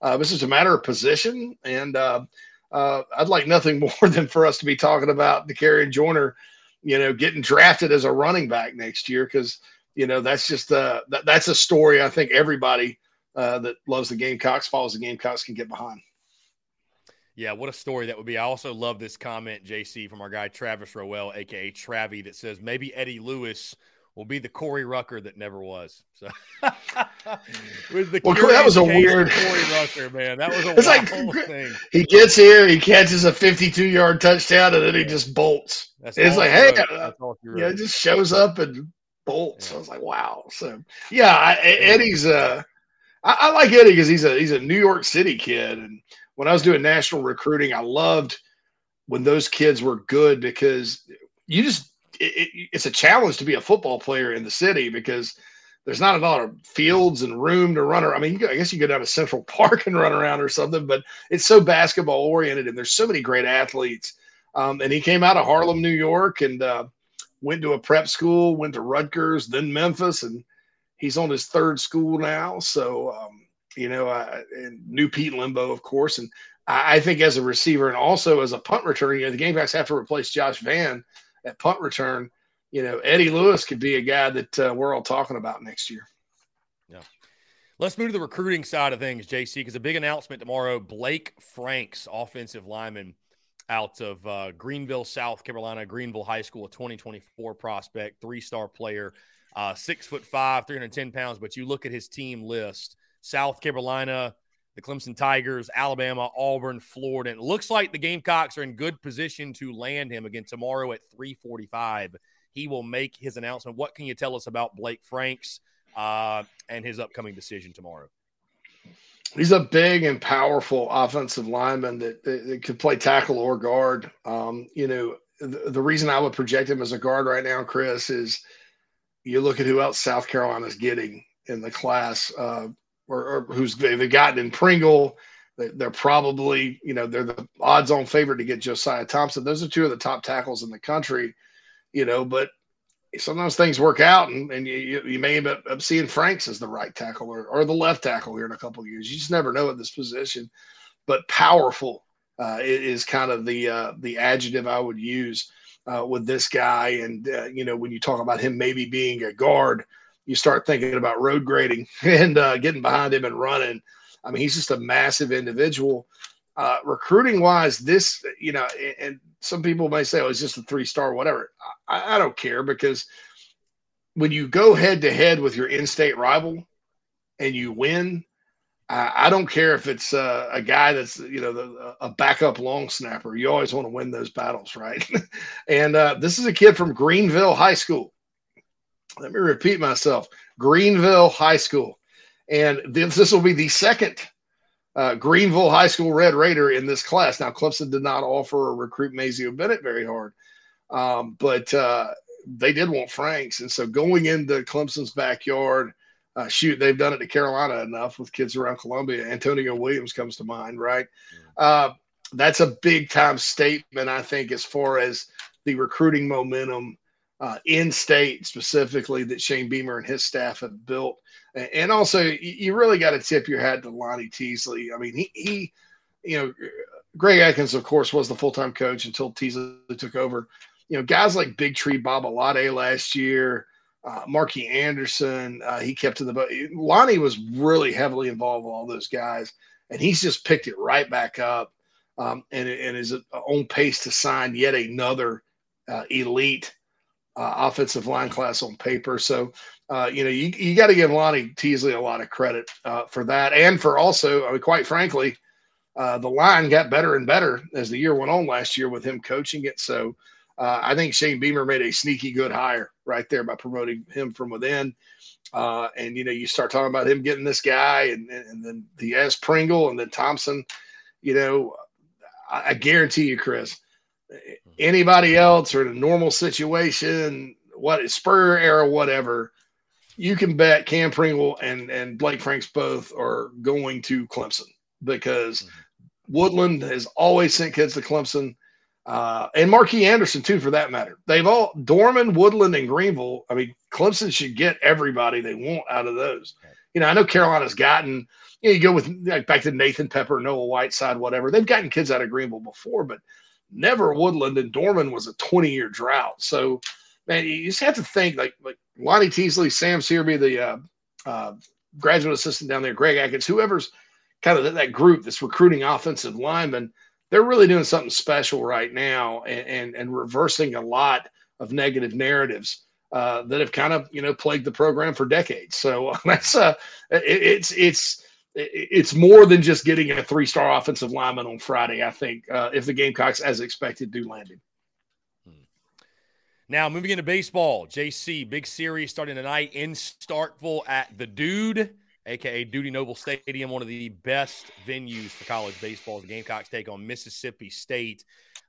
Uh, this is a matter of position, and uh, uh, I'd like nothing more than for us to be talking about Dakereon Joyner, you know, getting drafted as a running back next year because you know that's just uh, that, that's a story I think everybody uh, that loves the Gamecocks, follows the Gamecocks, can get behind. Yeah, what a story that would be. I also love this comment, JC, from our guy Travis Rowell, aka Travy, that says maybe Eddie Lewis will be the Corey Rucker that never was. So with the well, that was a weird Corey Rucker, man. That was a it's like, thing. He gets here, he catches a 52 yard touchdown, and then he just bolts. That's it's like, hey, uh, yeah, it just shows up and bolts. Yeah. I was like, wow. So yeah, I, Eddie's uh, I, I like Eddie because he's a he's a New York City kid, and when I was doing national recruiting, I loved when those kids were good because you just it, it, it's a challenge to be a football player in the city because there's not a lot of fields and room to run around. I mean, I guess you could have a Central Park and run around or something, but it's so basketball oriented and there's so many great athletes. Um, and he came out of Harlem, New York, and uh, went to a prep school, went to Rutgers, then Memphis, and he's on his third school now. So, um, you know, and new Pete Lembo, of course. And I, I, think as a receiver and also as a punt returner, you know, the Gamecocks have to replace Josh Vann at punt return, you know, Eddie Lewis could be a guy that uh, we're all talking about next year. Yeah. Let's move to the recruiting side of things, JC, because a big announcement tomorrow. Blake Franks, offensive lineman out of uh, Greenville, South Carolina, Greenville High School, a 2024 prospect, three star player, uh, six foot five, 310 pounds. But you look at his team list South Carolina, the Clemson Tigers, Alabama, Auburn, Florida. And it looks like the Gamecocks are in good position to land him again tomorrow at 345. He will make his announcement. What can you tell us about Blake Franks uh, and his upcoming decision tomorrow? He's a big and powerful offensive lineman that, that, that could play tackle or guard. Um, you know, the, the reason I would project him as a guard right now, Chris, is you look at who else South Carolina's getting in the class. Uh, or, or who's they've gotten in Pringle. They're probably, you know, they're the odds on favorite to get Josiah Thompson. Those are two of the top tackles in the country, you know, but sometimes things work out and, and you, you may end up seeing Franks as the right tackle or, or the left tackle here in a couple years. You just never know at this position. but powerful uh, is kind of the uh, the adjective I would use uh, with this guy. And uh, you know, when you talk about him maybe being a guard, you start thinking about road grading and uh, getting behind him and running. I mean, he's just a massive individual. Uh, recruiting wise, this you know, and some people may say, "Oh, it's just a three star, whatever." I, I don't care because when you go head to head with your in-state rival and you win, I, don't care if it's uh, a guy that's you know the, a backup long snapper. You always want to win those battles, right? and uh, this is a kid from Greenville High School. Let me repeat myself: Greenville High School, and this, this will be the second uh, Greenville High School Red Raider in this class. Now, Clemson did not offer or recruit Mazeo Bennett very hard, um, but uh, they did want Franks, and so going into Clemson's backyard uh, shoot, they've done it to Carolina enough with kids around Columbia. Antonio Williams comes to mind, right? Uh, that's a big time statement, I think, as far as the recruiting momentum uh, in state specifically that Shane Beamer and his staff have built. And also, you really got to tip your hat to Lonnie Teasley. I mean, he, he, you know, Greg Atkins, of course, was the full time coach until Teasley took over. You know, guys like Big Tree Babalade last year, uh, Marky Anderson, uh, he kept to the boat. Lonnie was really heavily involved with all those guys, and he's just picked it right back up um, and, and is on pace to sign yet another uh, elite uh, offensive line class on paper. So, uh, you know, you, you got to give Lonnie Teasley a lot of credit for that. And for also, I mean, quite frankly, the line got better and better as the year went on last year with him coaching it. So, uh, I think Shane Beamer made a sneaky good hire right there by promoting him from within. Uh, and you know, you start talking about him getting this guy, and, and then the S Pringle, and then Thompson. You know, I, I guarantee you, Chris, anybody else or in a normal situation, what Spurrier era, whatever, you can bet Cam Pringle and and Blake Franks both are going to Clemson because mm-hmm. Woodland has always sent kids to Clemson uh, and Marquis Anderson too, for that matter. They've all Dorman, Woodland, and Greenville. I mean, Clemson should get everybody they want out of those. You know, I know Carolina's gotten. You, know, you go with like back to Nathan Pepper, Noah Whiteside, whatever. They've gotten kids out of Greenville before, but never Woodland and Dorman was a 20 year drought. So, man, you just have to think like like Lonnie Teasley, Sam Searby, the uh, uh, graduate assistant down there, Greg Atkins, whoever's kind of that, that group that's recruiting offensive linemen – they're really doing something special right now and, and, and reversing a lot of negative narratives uh, that have kind of you know plagued the program for decades. So that's uh, it, it's it's it's more than just getting a three star offensive lineman on Friday. I think uh, if the Gamecocks, as expected, do land him. Now moving into baseball, JC big series starting tonight in Starkville at the Dude aka Dudy Noble Stadium, one of the best venues for college baseball. The Gamecocks take on Mississippi State.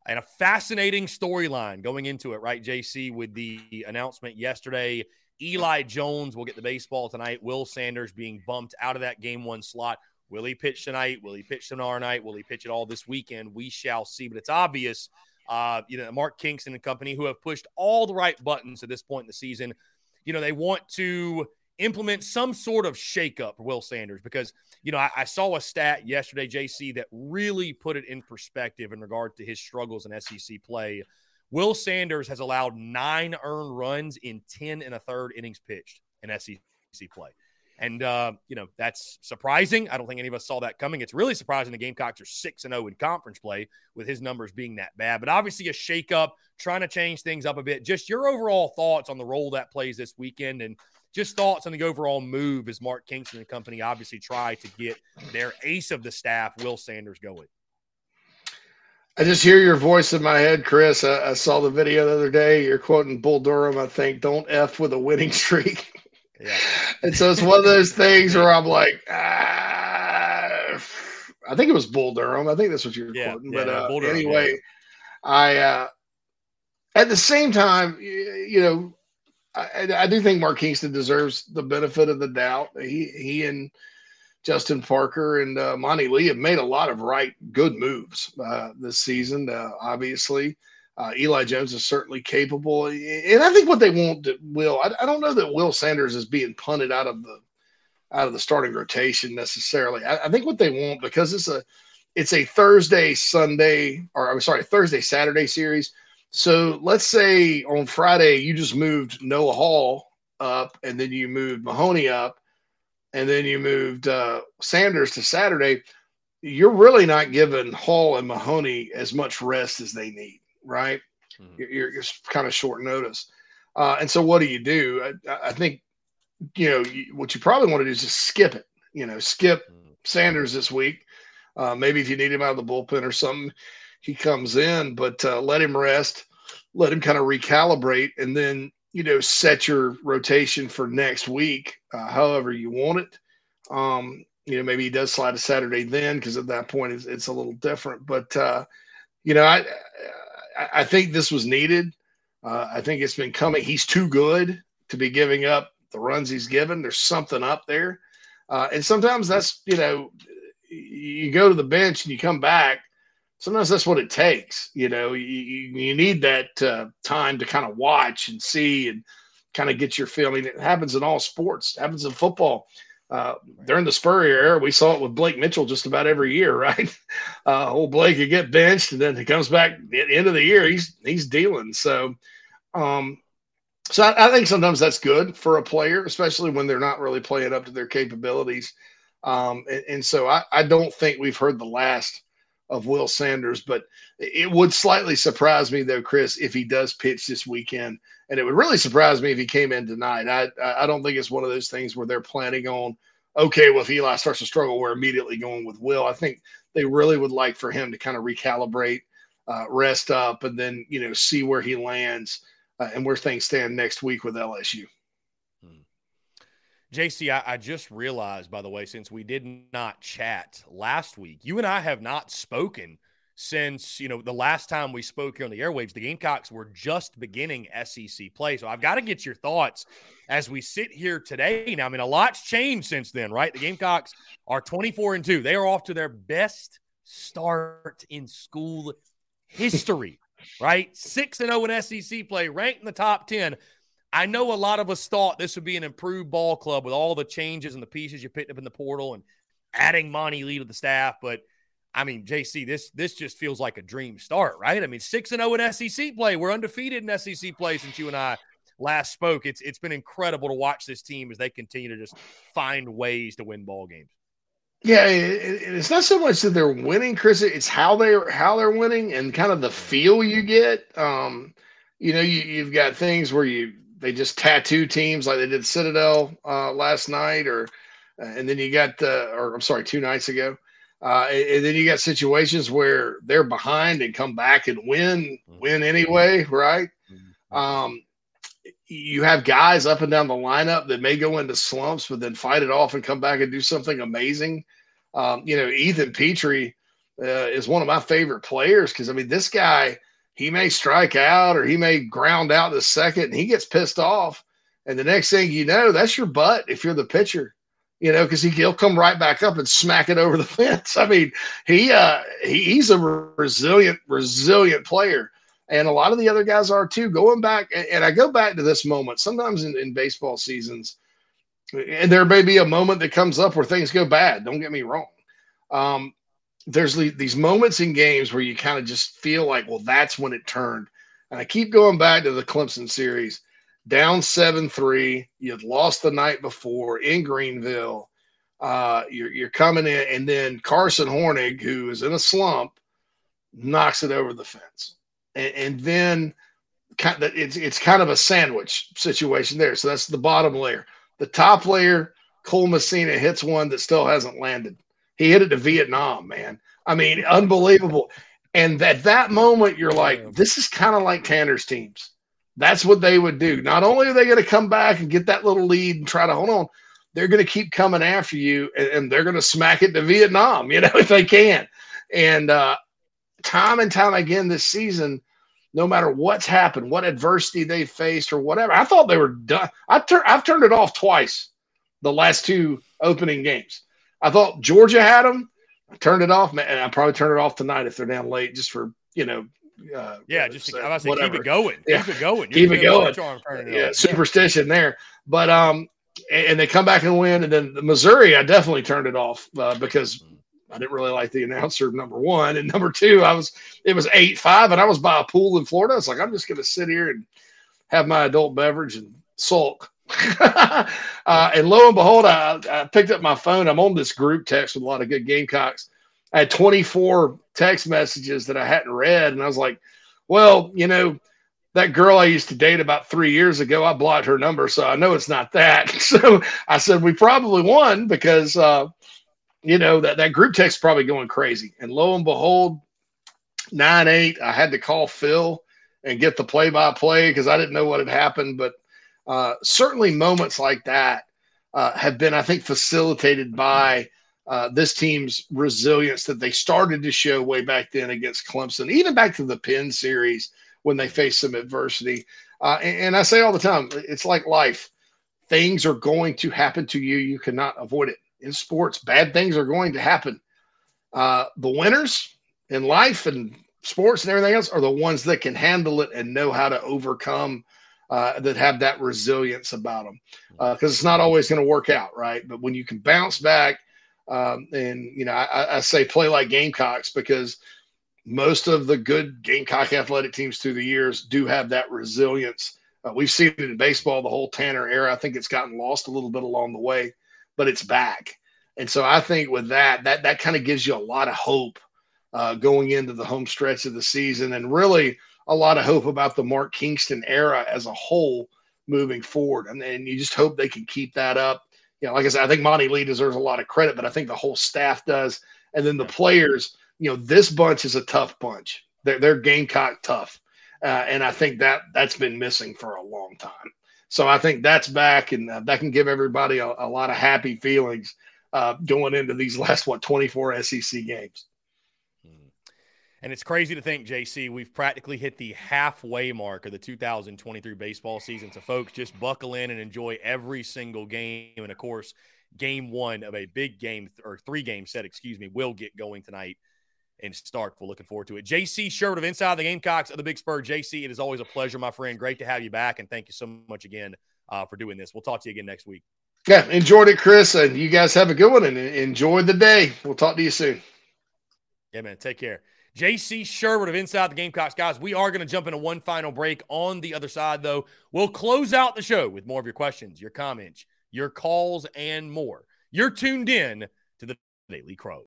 And a fascinating storyline going into it, right, JC, with the announcement yesterday. Eli Jones will get the baseball tonight. Will Sanders being bumped out of that game one slot. Will he pitch tonight? Will he pitch tomorrow night? Will he pitch it all this weekend? We shall see. But it's obvious, uh, you know, Mark Kingston and company who have pushed all the right buttons at this point in the season. You know, they want to implement some sort of shakeup for Will Sanders because, you know, I, I, saw a stat yesterday, JC, that really put it in perspective in regard to his struggles in SEC play. Will Sanders has allowed nine earned runs in 10 and a third innings pitched in SEC play. And, uh, you know, that's surprising. I don't think any of us saw that coming. It's really surprising the Gamecocks are 6 and 0 in conference play with his numbers being that bad. But obviously, a shakeup, trying to change things up a bit. Just your overall thoughts on the role that plays this weekend and just thoughts on the overall move as Mark Kingston and company obviously try to get their ace of the staff, Will Sanders, going. I just hear your voice in my head, Chris. I, I, saw the video the other day. You're quoting Bull Durham, I think. Don't F with a winning streak. Yeah. and so it's one of those things where I'm like, ah, I think it was Bull Durham. I think that's what you're yeah, quoting. Yeah, but uh, Durham, anyway. I, uh, at the same time, you know, I, I, do think Mark Kingston deserves the benefit of the doubt. He he and Justin Parker and uh, Monty Lee have made a lot of right good moves uh, this season. Uh, obviously, uh, Eli Jones is certainly capable, and I think what they want Will. I, I, don't know that Will Sanders is being punted out of the out of the starting rotation necessarily. I, I think what they want because it's a it's a Thursday, Sunday, or I'm sorry, Thursday, Saturday series. So let's say on Friday you just moved Noah Hall up, and then you moved Mahoney up, and then you moved uh, Sanders to Saturday. You're really not giving Hall and Mahoney as much rest as they need, right? Mm-hmm. You're, you're, kind of short notice. Uh, and so what do you do? I, I think, you know, you, what you probably want to do is just skip it. You know, skip mm-hmm. Sanders this week. Uh, maybe if you need him out of the bullpen or something, he comes in, but uh, let him rest, let him kind of recalibrate, and then you know set your rotation for next week, uh, however you want it. Um, you know, maybe he does slide a Saturday then because at that point it's, it's a little different. But uh, you know, I I think this was needed. Uh, I think it's been coming. He's too good to be giving up the runs he's given. There's something up there. Uh, and sometimes that's, you know, you go to the bench and you come back. Sometimes that's what it takes. You know, you, you need that uh, time to kind of watch and see and kind of get your feeling. It happens in all sports, it happens in football. Uh, during the Spurrier era, we saw it with Blake Mitchell just about every year, right? Uh, old Blake could get benched, and then he comes back at the end of the year. He's he's dealing. So, um, so I, I, think sometimes that's good for a player, especially when they're not really playing up to their capabilities. Um, and, and, so I, I don't think we've heard the last of Will Sanders, but it would slightly surprise me though, Chris, if he does pitch this weekend and it would really surprise me if he came in tonight. I I don't think it's one of those things where they're planning on, okay, well, if Eli starts to struggle, we're immediately going with Will. I think they really would like for him to kind of recalibrate, uh, rest up, and then you know see where he lands uh, and where things stand next week with LSU. JC, I, I, just realized, by the way, since we did not chat last week, you and I have not spoken since you know the last time we spoke here on the airwaves the gamecocks were just beginning sec play. So i've got to get your thoughts as we sit here today. Now i mean a lot's changed since then right? The gamecocks are 24 and 2 they are off to their best start in school history right? 6 and 0 in sec play ranked in the top 10 i know a lot of us thought this would be an improved ball club with all the changes and the pieces you picked up in the portal and adding monty lee to the staff but I mean, JC, this this just feels like a dream start, right? I mean, six and zero oh in SEC play. We're undefeated in SEC play since you and I last spoke. It's it's been incredible to watch this team as they continue to just find ways to win ball games. Yeah, it's not so much that they're winning, Chris. It's how they're how they're winning and kind of the feel you get. Um, you know, you, you've got things where you they just tattoo teams like they did Citadel uh, last night, or and then you got the or I'm sorry, two nights ago uh, and then you got situations where they're behind and come back and win, mm-hmm. win anyway, right? Mm-hmm. Um, you have guys up and down the lineup that may go into slumps, but then fight it off and come back and do something amazing. Um, you know, Ethan Petry uh, is one of my favorite players because I mean, this guy he may strike out or he may ground out the second, and he gets pissed off, and the next thing you know, that's your butt if you're the pitcher you know, because he, he'll come right back up and smack it over the fence. I mean, he, uh, he he's a resilient, resilient player, and a lot of the other guys are too. Going back, and I go back to this moment. Sometimes in, in baseball seasons, and there may be a moment that comes up where things go bad. Don't get me wrong. Um, there's these moments in games where you kind of just feel like, well, that's when it turned. And I keep going back to the Clemson series down 7 3. You'd lost the night before in Greenville. Uh, you're, you're coming in, and then Carson Hornung, who is in a slump, knocks it over the fence. And, and then kind of, it's, it's kind of a sandwich situation there. So that's the bottom layer. The top layer, Cole Messina hits one that still hasn't landed. He hit it to Vietnam, man. I mean, unbelievable. And at that moment, you're like, this is kind of like Tanner's teams that's what they would do. Not only are they going to come back and get that little lead and try to hold on, they're going to keep coming after you and, and they're going to smack it to Vietnam, you know, if they can. And uh, time and time again this season, no matter what's happened, what adversity they faced or whatever, I thought they were done. I tur- I've turned it off twice the last two opening games. I thought Georgia had them. I turned it off, and I probably turn it off tonight if they're down late, just for you know uh, yeah, just to, I say keep it going, yeah. keep it going, keep it going. Yeah, superstition there. But um, and they come back and win, and then the Missouri, I definitely turned it off uh, because I didn't really like the announcer, number one. And number two, I was, it was 8 5, and I was by a pool in Florida. I was like, I'm just going to sit here and have my adult beverage and sulk. uh, and lo and behold, I, I picked up my phone. I'm on this group text with a lot of good Gamecocks. I had 24 text messages that I hadn't read. And I was like, well, you know, that girl I used to date about three years ago, I blocked her number. So I know it's not that. So I said, we probably won because, uh, you know, that, that group text is probably going crazy. And lo and behold, 9 8, I had to call Phil and get the play by play because I didn't know what had happened. But uh, certainly moments like that uh, have been, I think, facilitated by uh, this team's resilience that they started to show way back then against Clemson, even back to the Penn series when they faced some adversity. Uh, and, and I say all the time, it's like life. Things are going to happen to you. You cannot avoid it. In sports, bad things are going to happen. Uh, the winners in life and sports and everything else are the ones that can handle it and know how to overcome uh, that have that resilience about them because uh, it's not always going to work out right? But when you can bounce back um, and you know I, I, say play like gamecocks because most of the good gamecock athletic teams through the years do have that resilience. Uh, we've seen it in baseball the whole tanner era. I think it's gotten lost a little bit along the way but it's back. And so i think with that that that kind of gives you a lot of hope uh, going into the home stretch of the season, and really a lot of hope about the Mark Kingston era as a whole moving forward. And, and you just hope they can keep that up. You know, like I said, I think Monty Lee deserves a lot of credit, but I think the whole staff does. And then the players, you know, this bunch is a tough bunch. They're, they're Gamecock tough. Uh, and I think that that's been missing for a long time. So I think that's back, and uh, that can give everybody a, a lot of happy feelings uh, going into these last, what, 24 SEC games. And it's crazy to think, JC, we've practically hit the halfway mark of the 2023 baseball season. So, folks, just buckle in and enjoy every single game. And, of course, game one of a big game or three game set, excuse me, will get going tonight in Starkville. Looking forward to it. JC Shurburtt of Inside the Gamecocks of the Big Spur. JC, it is always a pleasure, my friend. Great to have you back. And thank you so much again uh, for doing this. We'll talk to you again next week. Yeah, enjoyed it, Chris. And you guys have a good one and enjoy the day. We'll talk to you soon. Yeah, man. Take care. JC Shurburtt of Inside the Gamecocks. Guys, we are going to jump into one final break. On the other side, though, we'll close out the show with more of your questions, your comments, your calls, and more. You're tuned in to the Daily Crow.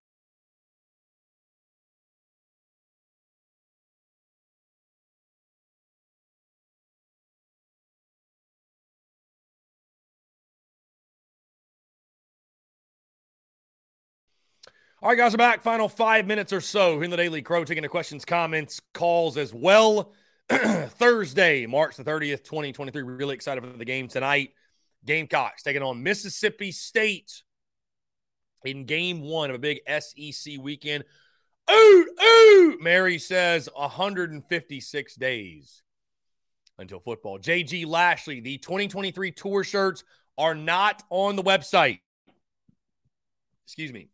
All right, guys, we're back. Final five minutes or so in the Daily Crow, taking the questions, comments, calls as well. Thursday, March the 30th, 2023. Really excited for the game tonight. Gamecocks taking on Mississippi State in game one of a big SEC weekend. Ooh, ooh, Mary says 156 days until football. JG Lashley, the 2023 tour shirts are not on the website. Excuse me.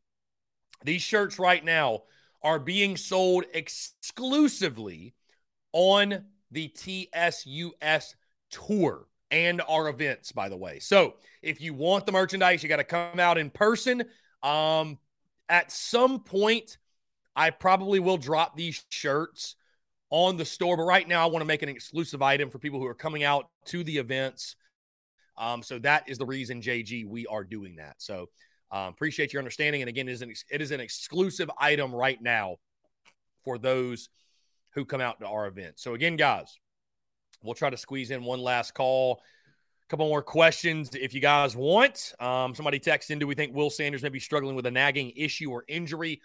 These shirts right now are being sold exclusively on the TSUS tour and our events, by the way. So if you want the merchandise, you got to come out in person. Um, at some point, I probably will drop these shirts on the store, but right now I want to make an exclusive item for people who are coming out to the events. Um, so that is the reason, JG, we are doing that. So um, appreciate your understanding. And again, it is, an, it is an exclusive item right now for those who come out to our event. So, again, guys, we'll try to squeeze in one last call. A couple more questions if you guys want. Um, somebody texted in Do we think Will Sanders may be struggling with a nagging issue or injury?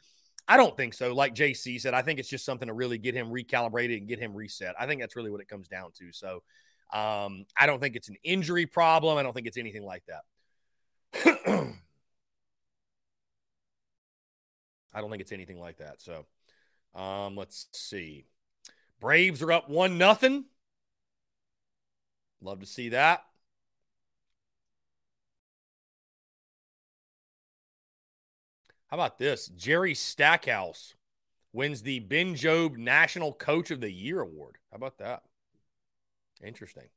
I don't think so. Like JC said, I think it's just something to really get him recalibrated and get him reset. I think that's really what it comes down to. So, um, I don't think it's an injury problem. I don't think it's anything like that. I don't think it's anything like that. So um, let's see. Braves are up one nothing. Love to see that. How about this? Jerry Stackhouse wins the Ben Jobe National Coach of the Year award. How about that? Interesting.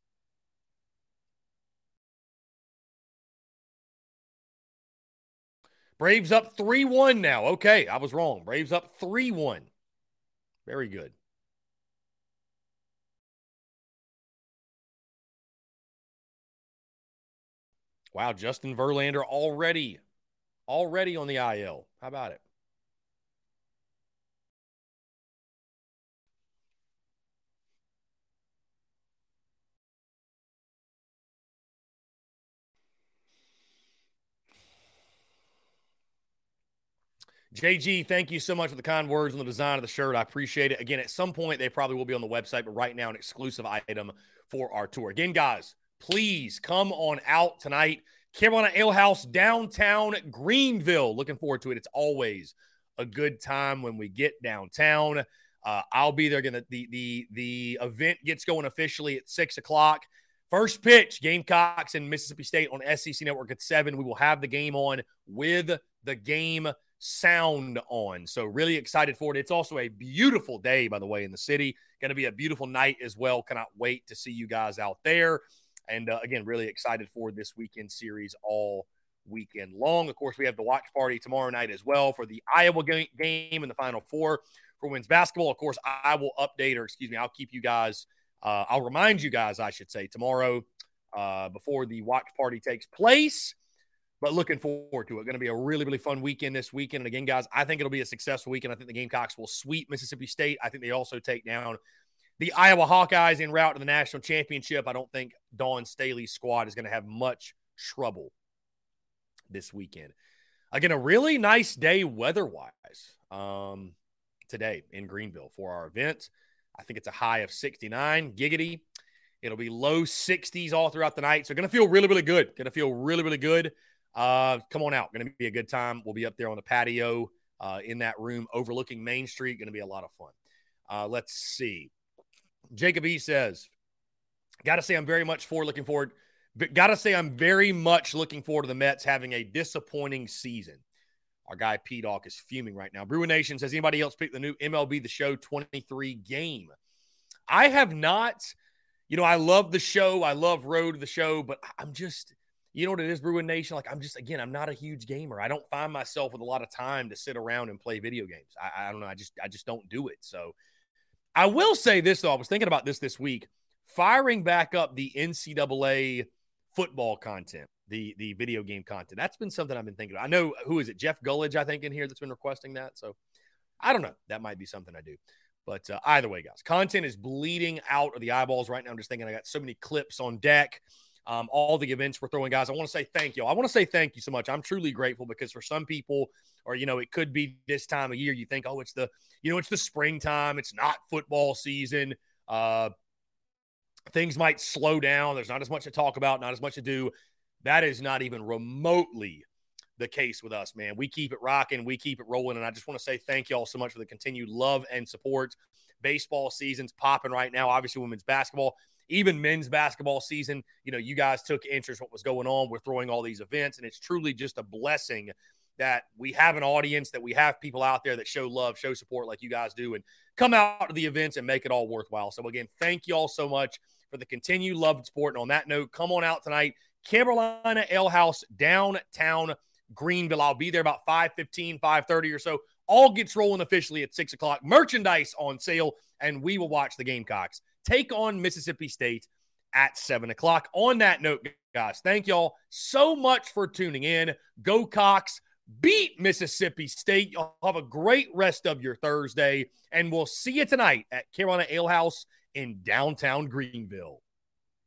Braves up 3 1 now. Okay, I was wrong. Braves up 3 1. Very good. Wow, Justin Verlander already, already on the IL. How about it? JG, thank you so much for the kind words on the design of the shirt. I appreciate it. Again, at some point, they probably will be on the website, but right now, an exclusive item for our tour. Again, guys, please come on out tonight. Carolina Ale House, downtown Greenville. Looking forward to it. It's always a good time when we get downtown. Uh, I'll be there. Again, the, the the event gets going officially at six o'clock. First pitch, Gamecocks and Mississippi State on SEC Network at seven. We will have the game on with the game sound on. So, really excited for it. It's also a beautiful day, by the way, in the city. Going to be a beautiful night as well. Cannot wait to see you guys out there. And uh, again, really excited for this weekend series all weekend long. Of course, we have the watch party tomorrow night as well for the Iowa game in the Final Four for women's basketball. Of course, I will update, or excuse me, I'll keep you guys, uh, I'll remind you guys, I should say, tomorrow uh, before the watch party takes place but looking forward to it. Going to be a really, really fun weekend this weekend. And again, guys, I think it'll be a successful weekend. I think the Gamecocks will sweep Mississippi State. I think they also take down the Iowa Hawkeyes en route to the national championship. I don't think Dawn Staley's squad is going to have much trouble this weekend. Again, a really nice day weather wise um, today in Greenville for our event. I think it's a high of 69. Giggity. It'll be low 60s all throughout the night. So, going to feel really, really good. Going to feel really, really good. Uh, come on out. Going to be a good time. We'll be up there on the patio uh, in that room overlooking Main Street. Going to be a lot of fun. Uh, let's see. Jacob E says, Got to say, I'm very much for looking forward. Got to say, I'm very much looking forward to the Mets having a disappointing season. Our guy P Doc is fuming right now. Brewer Nation says, anybody else pick the new MLB The Show 23 game? I have not. You know, I love the show. I love Road the Show, but I'm just you know what it is, Bruin Nation? Like, I'm just, again, I'm not a huge gamer. I don't find myself with a lot of time to sit around and play video games. I, I don't know. I just, I just don't do it. So I will say this, though. I was thinking about this this week firing back up the NCAA football content, the, the video game content. That's been something I've been thinking about. I know, who is it? Jeff Gullidge, I think, in here that's been requesting that. So I don't know. That might be something I do. But uh, either way, guys, content is bleeding out of the eyeballs right now. I'm just thinking I got so many clips on deck um, all the events we're throwing, guys. I want to say thank you. I want to say thank you so much. I'm truly grateful because for some people, or you know, it could be this time of year. You think, oh, it's the, you know, it's the springtime. It's not football season. Uh, things might slow down. There's not as much to talk about, not as much to do. That is not even remotely the case with us, man. We keep it rocking, we keep it rolling, and I just want to say thank you all so much for the continued love and support. Baseball season's popping right now. Obviously, women's basketball even men's basketball season, you know, you guys took interest what was going on. We're throwing all these events, and it's truly just a blessing that we have an audience, that we have people out there that show love, show support like you guys do, and come out to the events and make it all worthwhile. So again, thank you all so much for the continued love and support. And on that note, come on out tonight, Carolina Ale House, downtown Greenville. I'll be there about 5:15, 5:30 or so. All gets rolling officially at six o'clock. Merchandise on sale, and we will watch the Gamecocks take on Mississippi State at seven o'clock. On that note, guys, thank y'all so much for tuning in. Go Cocks, beat Mississippi State. Y'all have a great rest of your Thursday, and we'll see you tonight at Carolina Ale House in downtown Greenville.